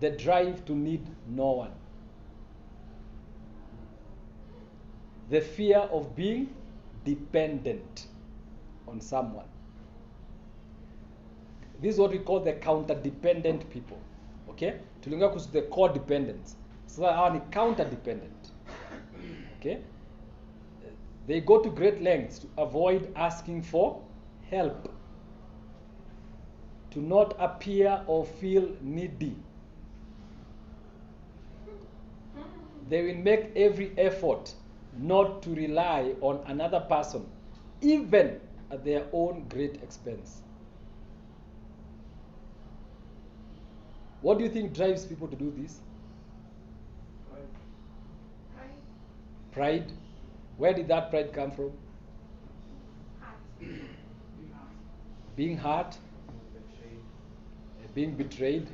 the drive to need no one, the fear of being dependent on someone. This is what we call the counter dependent people. Okay? Tuliongea kuhusu the codependents. Sasa hawa ni counter dependent. Okay? They go to great lengths to avoid asking for help. To not appear or feel needy. They will make every effort not to rely on another person, even at their own great expense. What do you think drives people to do this? Right? Pride. Where did that pride come from? Being hurt, being betrayed,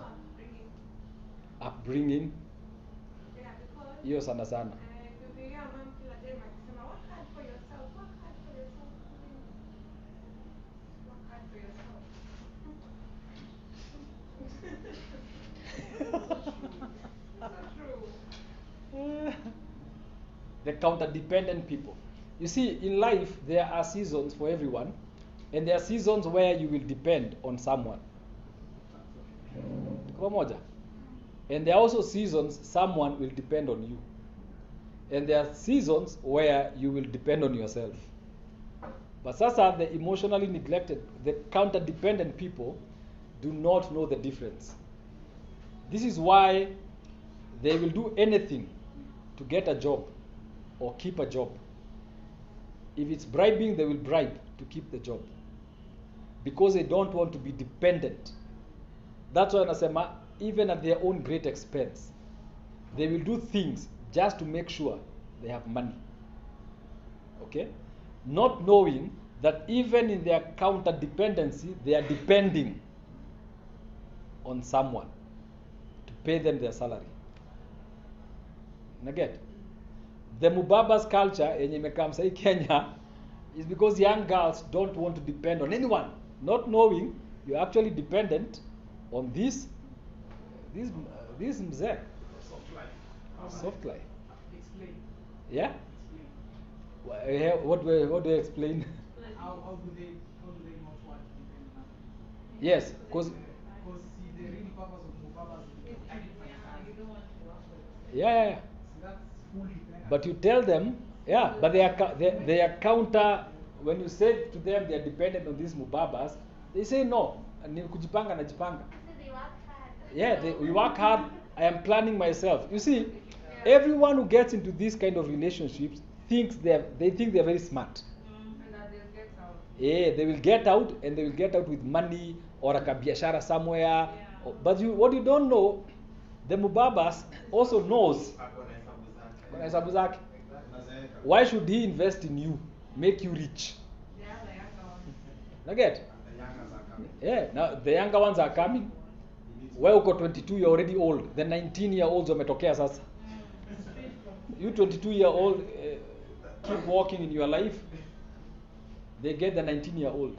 upbringing. upbringing. Yeah, because Hiyo sana sana. eh, ukifikiria mama kila time akisema work hard for yourself, work hard for yourself. Work hard for yourself. True. The counter dependent people. You see, in life, there are seasons for everyone, and there are seasons where you will depend on someone. And there are also seasons someone will depend on you. And there are seasons where you will depend on yourself. But sasa, the emotionally neglected, the counter dependent people do not know the difference. This is why they will do anything to get a job or keep a job. If it's bribing, they will bribe to keep the job because they don't want to be dependent. That's why nasema even at their own great expense, they will do things just to make sure they have money. Okay? Not knowing that even in their counter dependency, they are depending on someone to pay them their salary. Naget? The Mubabas culture yenye imekaa sahii Kenya is because young girls don't want to depend on anyone, not knowing you're actually dependent on this this uh, this mzee Soft life. soft life. Explain. Yeah? Explain. Wha- What do what do I explain? How, how do they how do they not want to depend on yes, because Because see the real purpose of Mubaba is to identify Yeah, you don't want to work for yourself. yeah, yeah. So that's. But you tell them, yeah, but they are they, they are counter. When you say to them they are dependent on these mubabas, they say no. Ni kujipanga najipanga. Yeah, they, we work hard. I am planning myself. You see, everyone who gets into this kind of relationships thinks they they think they're very smart. Mm-hmm. They'll get out. Yeah, they will get out and they will get out with money or a kabiashara somewhere. But you, what you don't know, the Mubabas also knows. Kuna hesabu zake. Why should he invest in you? Make you rich. Naget? Yeah, now the younger ones are coming. Wewe uko 22 you're already old. The 19 year olds wametokea sasa. You 22 year old uh, keep walking in your life. They get the 19 year old.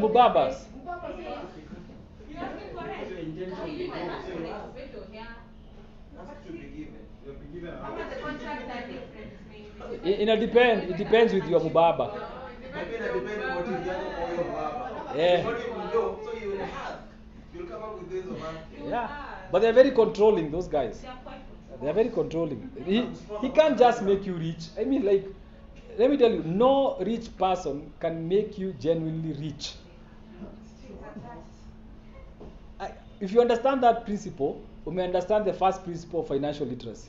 So Mubabas. ask. You'll come up with ways of asking. You Yeah. But they're very controlling those guys. They are They're very controlling. He, he can't just make you rich. I mean, like, let me tell you, no rich person can make you genuinely rich. Strings attached. I, if you understand that principle, you may understand the first principle of financial literacy.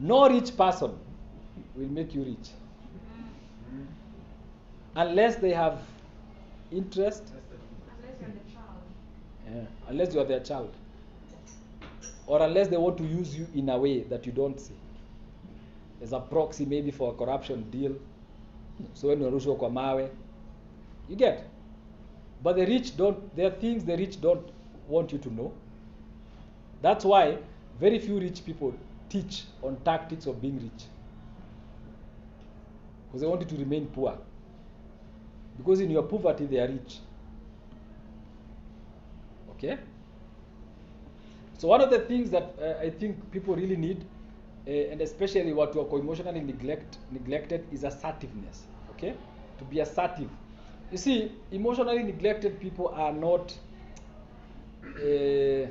No rich person will make you rich unless they have interest, Unless you're the child. yeah, unless you are their child, or unless they want to use you in a way that you don't see, as a proxy maybe for a corruption deal. So when unarushwa kwa mawe, you get. But the rich don't. There are things the rich don't want you to know. That's why very few rich people teach on tactics of being rich. Because they want you to remain poor. Because in your poverty they are rich. Okay? So one of the things that uh, I think people really need, uh, and especially what you are emotionally neglect, neglected, is assertiveness. Okay? To be assertive. You see, emotionally neglected people are not uh,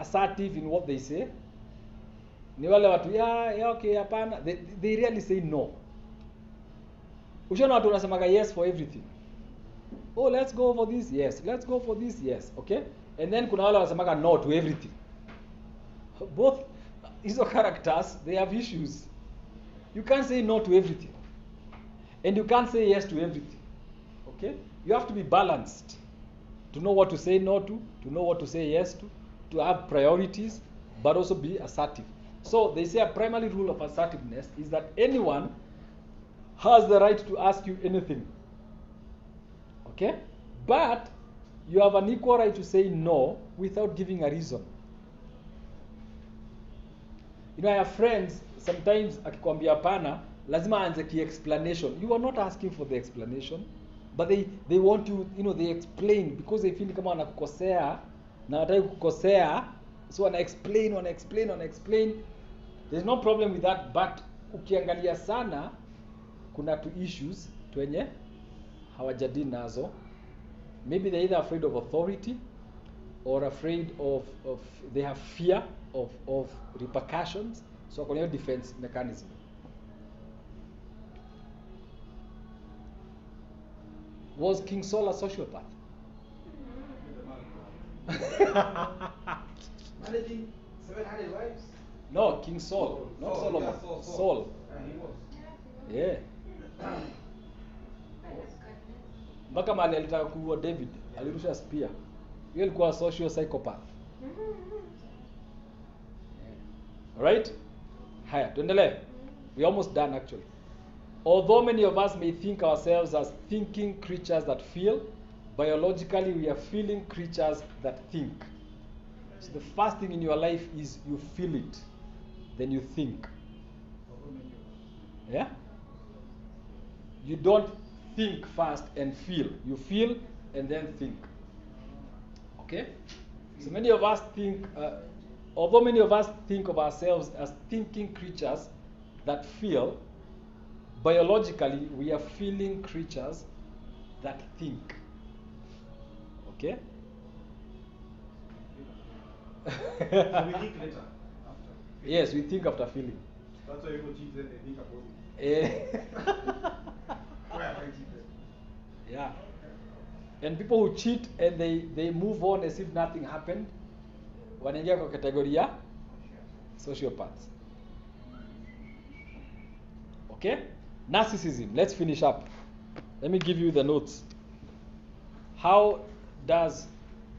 assertive in what they say. Ni wale watu ya, ya okay, hapana. They, they really say no. Ushaona watu wanasemaga yes for everything. Oh, let's go for this. Yes. Let's go for this. Yes. Okay? And then kuna wale wanasemaga no to everything. Both hizo characters, they have issues. You can't say no to everything. And you can't say yes to everything. Okay? You have to be balanced. To know what to say no to, to know what to say yes to, to have priorities, but also be assertive. So they say a primary rule of assertiveness is that anyone has the right to ask you anything. Okay? But you have an equal right to say no without giving a reason. You know, I have friends, sometimes akikwambia hapana, lazima aanze ki-explanation. You are not asking for the explanation, but they, they want you, you know, they explain. Because they feel kama wanakukosea na wataki kukosea, so wana explain, wana explain, wana explain. There's no problem with that, but ukiangalia sana kuna two issues twenye hawajadili nazo. Maybe they're either afraid of authority or afraid of, of they have fear of, of repercussions. So kuna hiyo defense mechanism was king saul a sociopath? Managing 700 wives? no king saul not Saul, solomon. yeah, Saul, Saul. saul. Yeah, mpaka mahali alitaka kuua david alirusha spear. Hiyo ilikuwa social psychopath. Right haya tuendelee. We almost done actually although many of us may think ourselves as thinking creatures that feel biologically we are feeling creatures that think. So the first thing in your life is you feel it then you think. Yeah? You don't think first and feel. You feel and then think. Okay? So many of us think uh, although many of us think of ourselves as thinking creatures that feel, biologically we are feeling creatures that think. Okay? So we think later. After. yes, we think after feeling. That's why people cheat then they think about it. Eh, Why I cheated? yeah. And people who cheat and they, they move on as if nothing happened, wanaingia kwa kategoria ya sociopaths. Okay? Narcissism. Let's finish up. Let me give you the notes. How does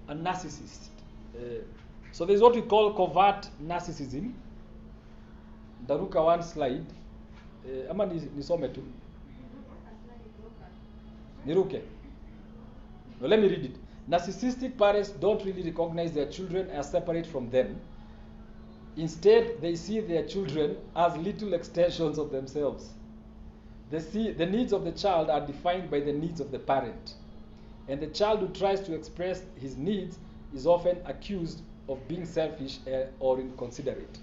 a narcissist? Uh, so there's what we call covert narcissism. Daruka one slide. Uh, ama nis- nisome tu. Niruke. No, let me read it. Narcissistic parents don't really recognize their children as separate from them. Instead, they see their children as little extensions of themselves. See the needs of the child are defined by the needs of the parent. And the child who tries to express his needs is often accused of being selfish uh, or inconsiderate.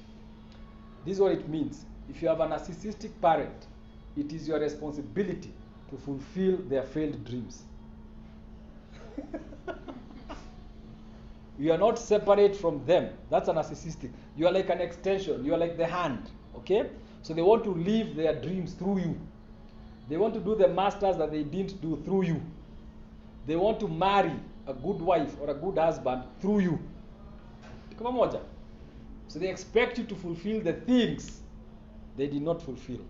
This is what it means. If you have a narcissistic parent, it is your responsibility to fulfill their failed dreams. you are not separate from them. That's a narcissistic. You are like an extension. You are like the hand. Okay? So they want to live their dreams through you. They want to do the masters that they didn't do through you. They want to marry a good wife or a good husband through you. So they expect you to fulfill the things they did not fulfill.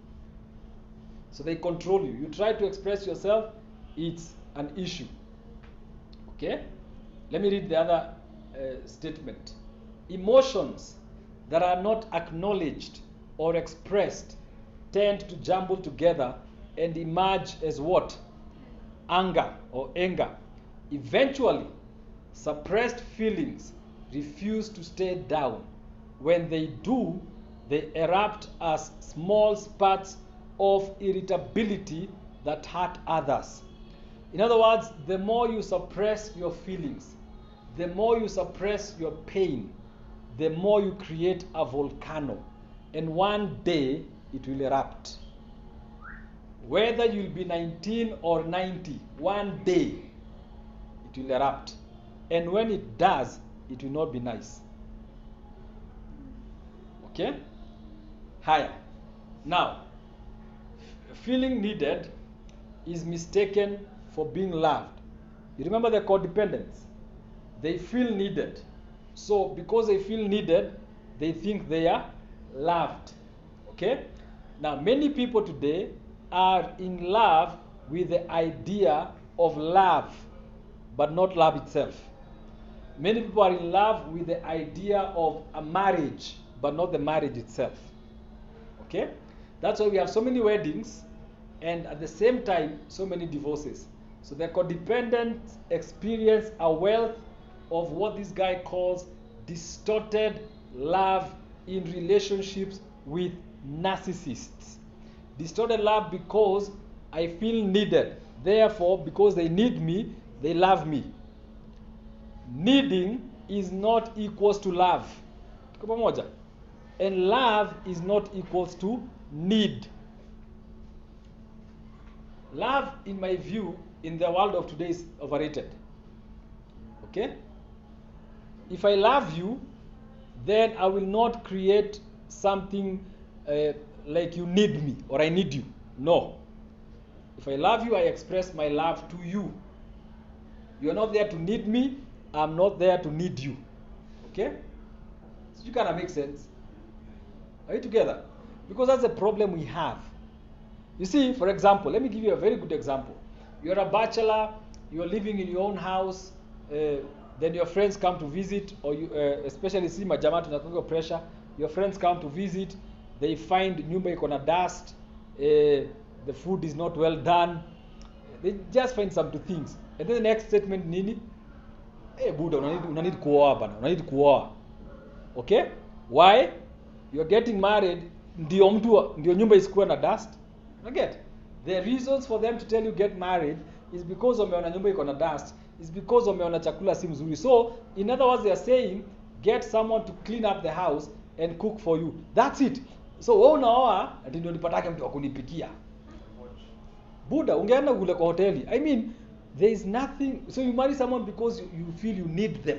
So they control you. You try to express yourself, it's an issue. Okay? Let me read the other uh, statement. Emotions that are not acknowledged or expressed tend to jumble together and emerge as what? Anger or anger. Eventually, suppressed feelings refuse to stay down. When they do, they erupt as small spurts of irritability that hurt others. In other words, the more you suppress your feelings, the more you suppress your pain, the more you create a volcano. And one day it will erupt. Whether you'll be 19 or 90, one day it will erupt. And when it does, it will not be nice. Okay? Higher. Now, feeling needed is mistaken for being loved. You remember the codependents? They feel needed. So, because they feel needed, they think they are loved. Okay? Now, many people today are in love with the idea of love, but not love itself. Many people are in love with the idea of a marriage, but not the marriage itself. Okay? That's why we have so many weddings and at the same time, so many divorces. So the codependent experience a wealth of what this guy calls distorted love in relationships with narcissists. Distorted love because I feel needed. Therefore, because they need me, they love me. Needing is not equals to love. And love is not equals to need. Love, in my view, in the world of today is overrated. Okay? If I love you, then I will not create something uh, like you need me or I need you. No. If I love you, I express my love to you. You are not there to need me, I'm not there to need you. Okay? So you kind of make sense. Are you together? Because that's the problem we have. You see, for example, let me give you a very good example. You're a bachelor, you're living in your own house, uh, then your friends come to visit, or you, uh, especially see my majama tunakuwa pressure, your friends come to visit, they find nyumba iko na dust, eh, the food is not well done, they just find some two things. And then the next statement nini? Hey, buda unanid, unanid kuoa bana, unanid kuoa. Okay? Why? You're getting married, ndio mtu ndio nyumba isikuwa na dust. get The reasons for them to tell you get married is because wameona nyumba iko na dust, is because wameona chakula si mzuri. So, in other words, they are saying get someone to clean up the house and cook for you that's it so wewe unaoa ati ndio nipatake mtu akunipikia buda ungeenda kule kwa hoteli. I mean there is nothing so you marry someone because you, you feel you need them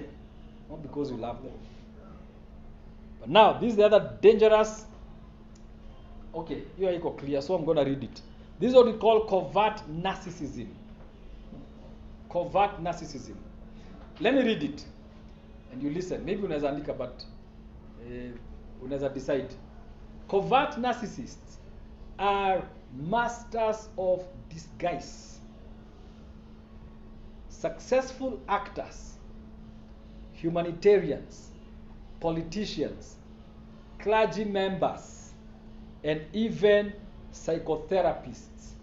not because you love them. But now this is the other dangerous. Okay hiyo haiko clear so i'm going to read it. This is what we call covert narcissism. Covert narcissism. Let me read it. And you listen. Maybe unaweza andika but eh, unaweza decide covert narcissists are masters of disguise. Successful actors humanitarians politicians clergy members and even psychotherapists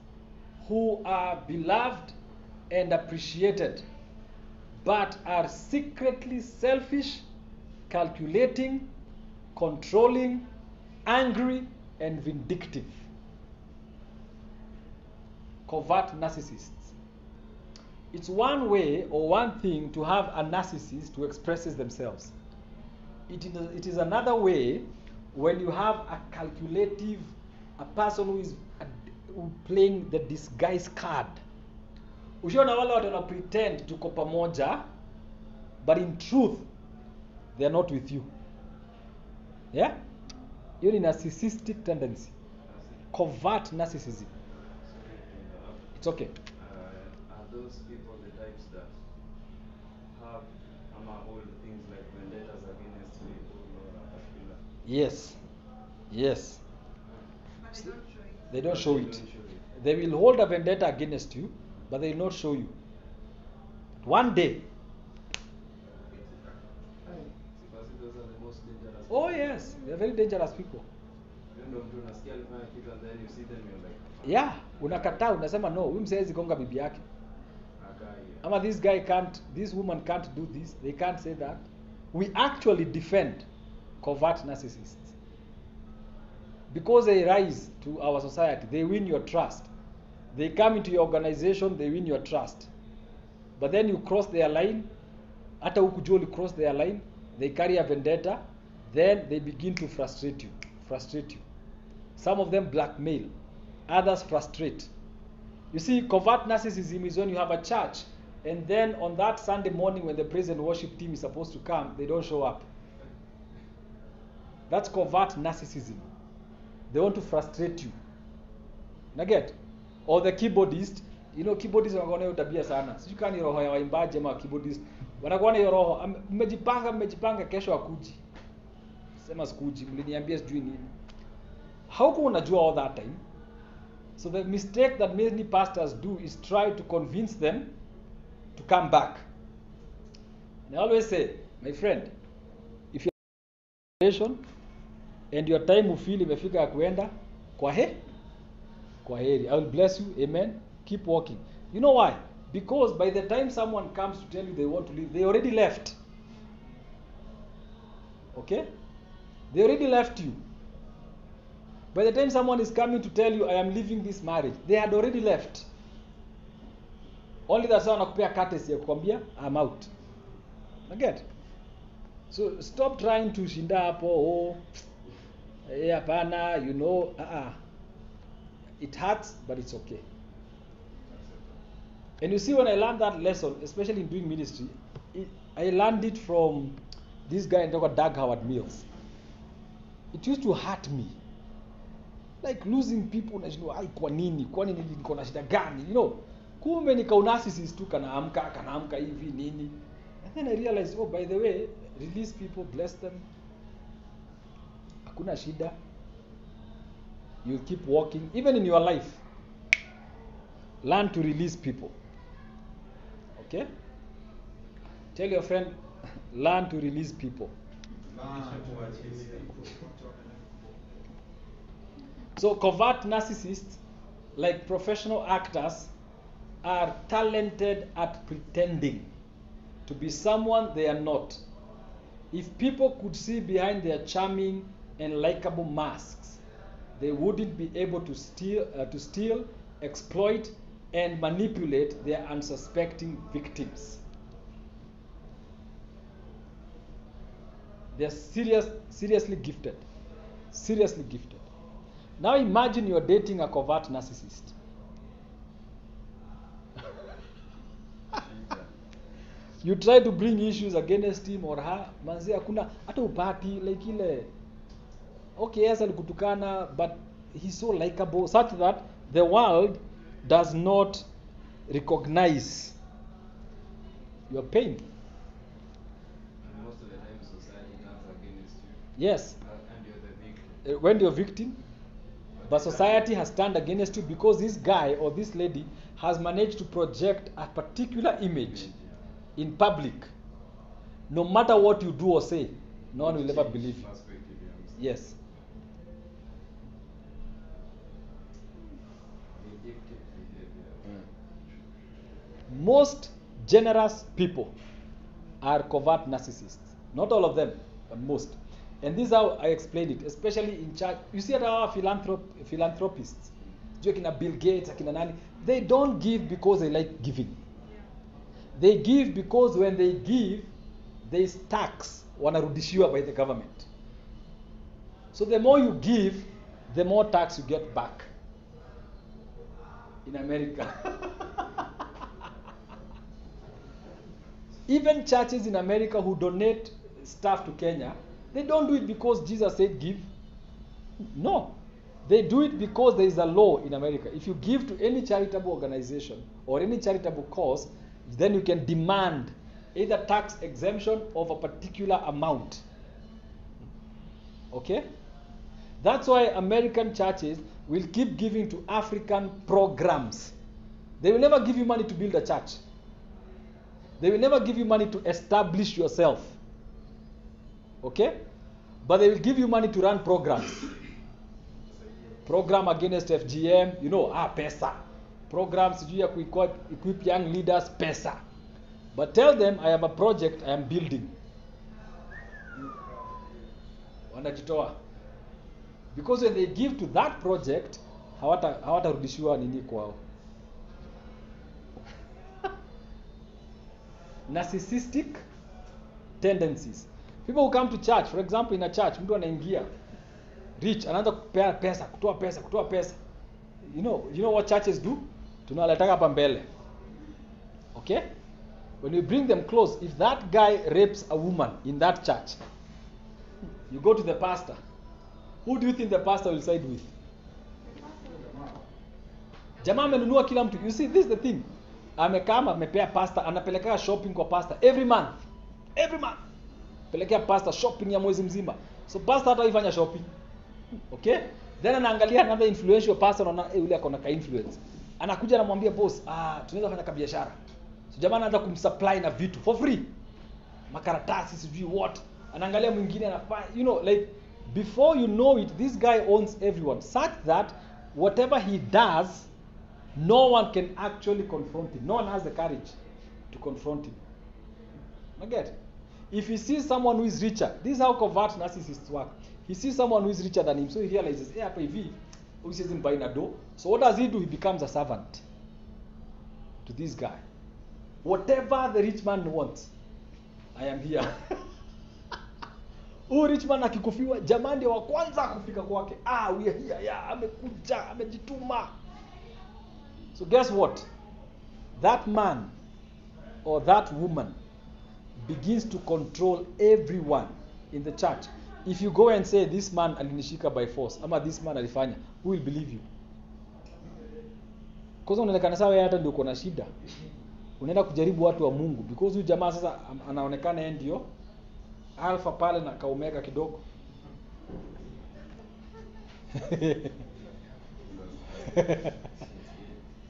who are beloved and appreciated but are secretly selfish, calculating, controlling, angry, and vindictive. Covert narcissists. It's one way or one thing to have a narcissist who expresses themselves. It is, it is another way when you have a calculative, a person who is playing the disguise card. Ushaona wale watu wana pretend tuko pamoja but in truth they are not with you. Yeah? Hiyo ni narcissistic tendency. Covert narcissism. It's okay. Uh, are those people the types that have ama hold things like vendettas against people or a particular? Yes. Yes. But they don't show it. They don't show it. don't show it. They will hold a vendetta against you, but they will not show you. One day. Oh yes, they are very dangerous people. Yeah, unakataa unasema no, huyu mzee hawezi gonga bibi yake. Ama this guy can't, this woman can't do this. They can't say that. We actually defend covert narcissists. Because they rise to our society, they win your trust. They come into your organization, they win your trust. But then you cross their line, hata ukujua cross their line, they carry a vendetta, then they begin to frustrate you, frustrate you. Some of them blackmail, others frustrate. You see, covert narcissism is when you have a church, and then on that Sunday morning when the praise and worship team is supposed to come, they don't show up. That's covert narcissism. They want to frustrate you. Naget? Or the keyboardist, you know keyboardist wanakuwa na hiyo tabia sana. Sijui kama ni roho ya waimbaji ama keyboardist. Wanakuwa na roho, "Ame- mmejipanga mmejipanga kesho akuji. Sema sikuji, mliniambia sijui nini. Haukuwa unajua all that time. So the mistake that many pastors do is try to convince them to come back. And I always say, my friend, if you're and your time ufeel imefika ya kuenda, kwa he, kwa heri. I will bless you. Amen. Keep walking. You know why? Because by the time someone comes to tell you they want to leave, they already left. Okay? They already left you. By the time someone is coming to tell you, I am leaving this marriage, they had already left. Only that someone nakupea courtesy ya kukwambia, I'm out. Naget? So stop trying to shinda hapo, oh, eh, hapana, you know, uh-uh. It hurts, but it's okay. And you see, when I learned that lesson, especially in doing ministry, it, I learned it from this guy called Dag Heward-Mills. It used to hurt me. Like losing people, unashindwa ai, kwa nini? Kwani niko na shida gani? You know, kumbe ni kaunasisis tu kanaamka kanaamka hivi nini. And then I realized, oh, by the way, release people, bless them. Hakuna shida. You keep walking, even in your life. Learn to release people. Okay? Tell your friend, learn to release people. So covert narcissists, like professional actors, are talented at pretending to be someone they are not. If people could see behind their charming and likable masks, they wouldn't be able to steal, uh, to steal, exploit, and manipulate their unsuspecting victims. They're serious, seriously gifted. Seriously gifted. Now imagine you're dating a covert narcissist. you try to bring issues against him or her manzi hakuna hata upati like ile okay yes alikutukana but he's so likable such that the world does not recognize your pain And most of the time society turns against you. yes Uh, and you're the victim. uh, when you're victim but society has turned against you because this guy or this lady has managed to project a particular image in public. No matter what you do or say no one will ever believe you. perspective, you understand? yes most generous people are covert narcissists. Not all of them but most and this is how i explained it especially in church. You see our philanthrop philanthropists akina bill gates akina nani they don't give because they like giving. They give because when they give there is tax wanarudishiwa by the government. So the more you give the more tax you get back. In america. Even churches in america who donate stuff to kenya they don't do it because jesus said give. No. They do it because there is a law in america. If you give to any charitable organization or any charitable cause then you can demand either tax exemption of a particular amount. Okay? That's why american churches will keep giving to african programs. They will never give you money to build a church. They will never give you money to establish yourself okay? But they will give you money to run programs. Program against fgm you know ah pesa. Programs sijui ya equip young leaders pesa. But tell them i have a project i am building. Wanajitoa. Because when they give to that project hawata hawatarudishiwa nini kwao. Narcissistic tendencies people who come to church for example in a church mtu anaingia rich anaanza kupea pesa kutoa pesa kutoa pesa. You know you know what churches do? Tunawaletaka hapa mbele. Okay? When you bring them close if that guy rapes a woman in that church you go to the pastor. Who do you think the pastor will side with? Jamaa amenunua kila mtu. You see this is the thing. Amekama amepea pastor anapelekea shopping kwa pastor every month. Every month pelekea pastor shopping ya mwezi mzima. So pastor hata ifanya shopping. Okay? Then anaangalia another influential person ona eh yule akona ka influence. Anakuja anamwambia boss ah tunaweza fanya ka biashara. So jamaa anaanza kumsupply na vitu for free. Makaratasi sijui what. Anaangalia mwingine anafanya you know like before you know it this guy owns everyone such that whatever he does no one can actually confront him. No one has the courage to confront him. Get if he sees someone who is richer this is how covert narcissists work. He sees someone who is richer than him so he realizes hey hapa hivi huyu siwezi mbaina do. So what does he do? He becomes a servant to this guy. Whatever the rich man wants i am here. Huyu rich man akikufiwa jamaa ndio wa kwanza kufika kwake. Ah we are here yeah amekuja amejituma. So guess what? That man or that woman begins to control everyone in the church. If you go and say this man alinishika by force ama this man alifanya who will believe you? Kwanza unaonekana sawa hata ndio uko na shida. Unaenda kujaribu watu wa mungu. Because huyu jamaa sasa anaonekana ndio alfa pale na kaumeka kidogo.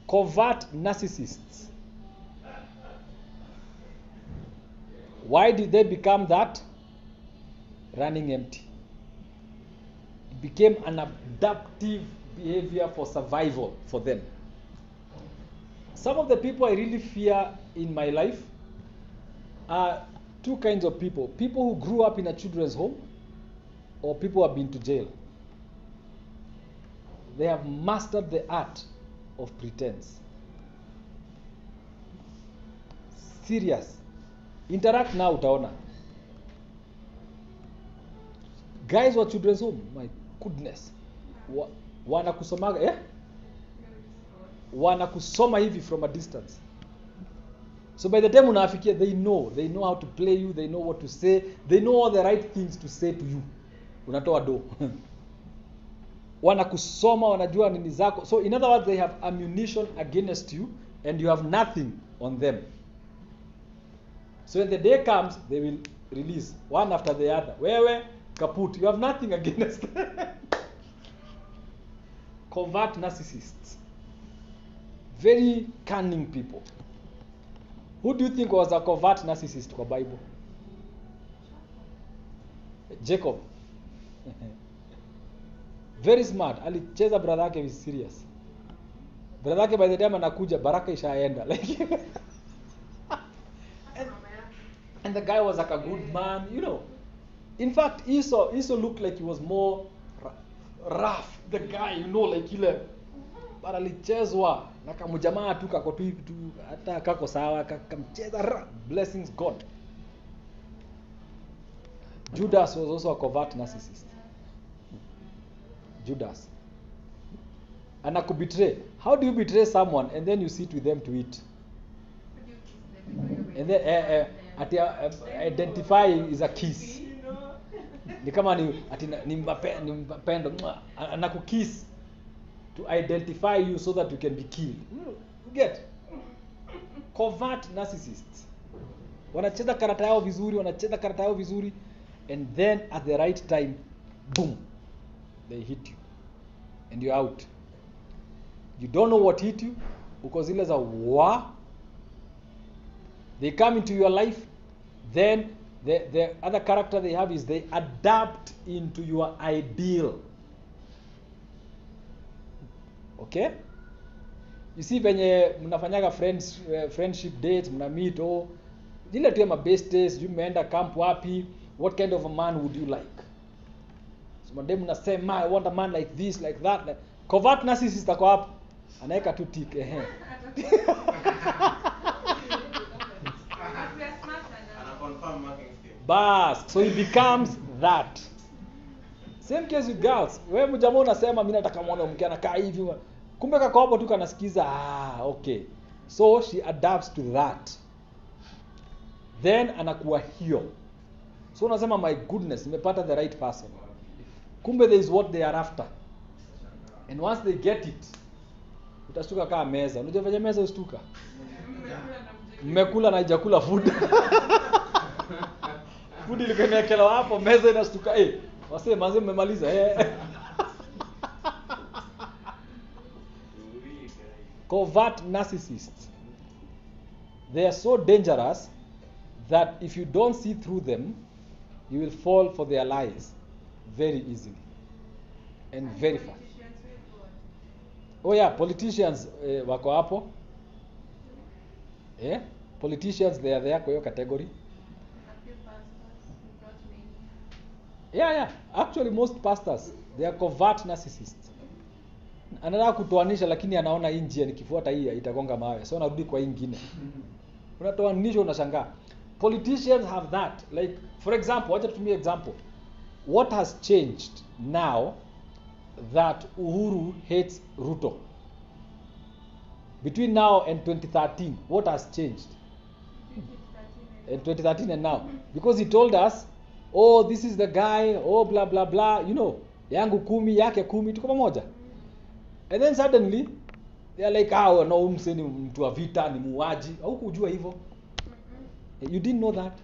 Covert narcissists why did they become that? Running empty. It became an adaptive behavior for survival for them. Some of the people i really fear in my life are two kinds of people. People who grew up in a children's home or people who have been to jail. They have mastered the art of pretense. Serious interact now utaona. Guys wa children's home my goodness. Wa, wanakusomaga eh? wanakusoma hivi from a distance. So by the time unaafikia they know. They know how to play you. They know what to say. They know all the right things to say to you. Unatoa do. Wanakusoma wanajua nini zako. So in other words they have ammunition against you and you have nothing on them so when the day comes they will release. One after the other. Wewe kaput. You have nothing against covert narcissists. Very cunning people. Who do you think was a covert narcissist kwa bible? Jacob. Very smart. Alicheza brother yake is serious. Brother yake by the time anakuja baraka ishaenda. Like and the guy was like a good man you know. In fact esau esau looked like he was more rough the guy you know like ile. But alichezwa na kamjamaa tu kako tu hata kako sawa kamcheza blessings god. Judas was also a covert narcissist. Judas. Anakubetray how do you betray someone and then you sit with them to eat? And then eh, eh, ati uh, identify is a kiss. Ni kama ni ati ni mpendo anakukiss to identify you so that you can be killed. Get? Covert narcissists wanacheza karata yao vizuri wanacheza karata yao vizuri and then at the right time boom they hit you and you're out. You don't know what hit you uko zile za wa they come into your life then the, the other character they have is they adapt into your ideal. Okay? You see venye mnafanyaga friends, uh, friendship dates mna meet oh zile tu ya mabest days sijui mmeenda camp wapi what kind of a man would you like? So made mnasema i want a man like this like that. Like, covert narcissist ako hapo. Anaweka tu tick ehe bas. So he becomes that. Same case with girls. Wewe mjamaa unasema mimi nataka mwanamke anakaa hivi. Kumbe kako tu kanasikiza ah, okay. So she adapts to that. Then anakuwa hiyo. So unasema my goodness nimepata the right person. Kumbe there is what they are after. And once they get it utastuka kaa meza. Unajua venye meza ustuka mmekula na haijakula food food likaniekelewa hapo meza inastuka eh wasee manze mmemaliza eh. Covert narcissists they are so dangerous that if you don't see through them you will fall for their lies very easily and very fast. Oh yeah politicians eh, wako hapo. Eh politicians they are there kwa hiyo category yeah yeah. Actually most pastors they are covert narcissists. Anataka kutoanisha lakini anaona hii njia nikifuata hii itagonga mawe. So narudi kwa hii ingine. Unatoanisha unashangaa. Politicians have that. Like for example wacha tutumie example. What has changed now that uhuru hates ruto? Between now and 2013 what has changed? In 2013 and now. Because he told us oh this is the guy. Oh blah blah blah you know yangu kumi yake kumi tuko pamoja. And then suddenly they are like ah no umse ni mtu wa vita ni muuaji. Au kujua hivyo you didn't know that.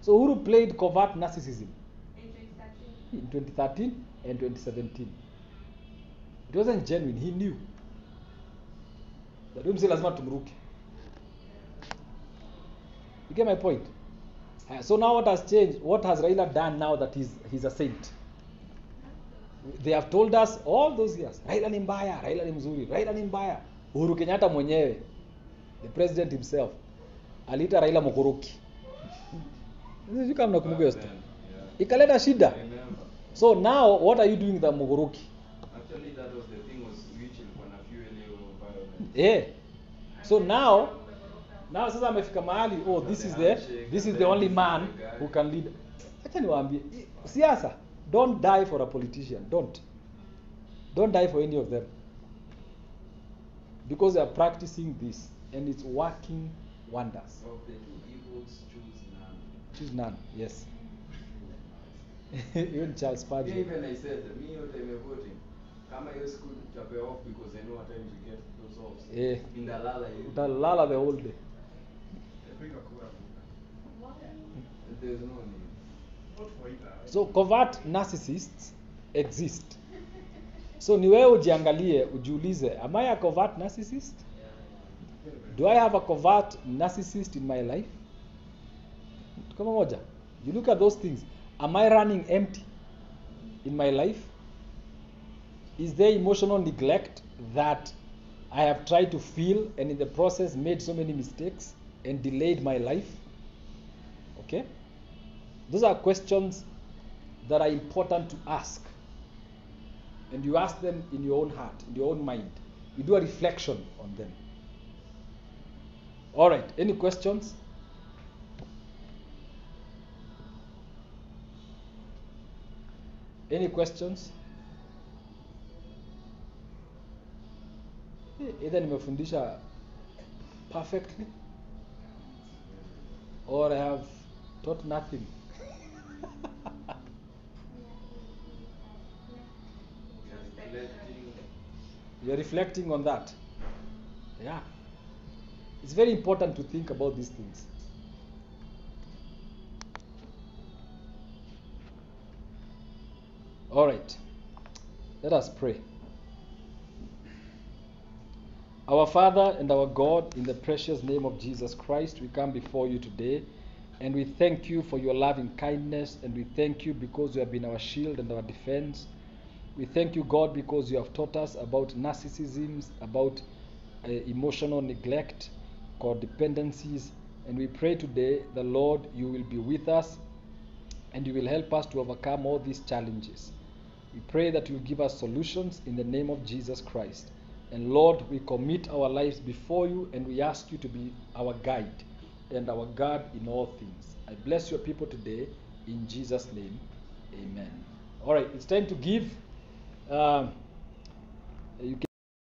So Uhuru played covert narcissism? In 2013 and 2017 it wasn't genuine. He knew. That umse lazima tumruke. You get my point Uh, so now what has changed? What has raila done now that he's, he's a saint? They have told us all those years raila ni mbaya raila ni mzuri raila ni mbaya. Uhuru kenyatta mwenyewe the president himself aliita raila mokoroki sijui kama mnakumbuka hiyo story. Ikaleta shida. So now what are you doing the mogoroki Actually, that was the thing was which ilikuwa na fuel hiyo violence. yeah so now now sasa amefika mahali oh this is the this is the only man who can lead acha niwaambie siasa don't die for a politician don't don't die for any of them because they are practicing this and it's working wonders Of the two evils, choose none. choose none yes even charles Yeah, Spurgeon. even I said, me time of voting, kama hiyo siku chape off because I know what time to get those offs. Eh. Indalala hivi. utalala the whole day so covert narcissists exist. So ni wewe ujiangalie ujiulize am i a covert narcissist? Do i have a covert narcissist in my life? Kama moja you look at those things. Am i running empty in my life? Is there emotional neglect that i have tried to feel and in the process made so many mistakes and delayed my life. Okay? Those are questions that are important to ask. And you ask them in your own heart in your own mind. You do a reflection on them. All right any questions? Any questions? Eh, either nimefundisha perfectly or i have taught nothing. You're reflecting on that. Yeah. It's very important to think about these things. All right. Let us pray our father and our god in the precious name of jesus christ we come before you today and we thank you for your loving kindness and we thank you because you have been our shield and our defense we thank you, God, because you have taught us about narcissisms, about uh, emotional neglect, codependencies, and we pray today, the Lord, you will be with us and you will help us to overcome all these challenges. We pray that you give us solutions in the name of Jesus Christ. And Lord, we commit our lives before you and we ask you to be our guide and our God in all things. I bless your people today in Jesus' name. Amen. All right, it's time to give. Um, you can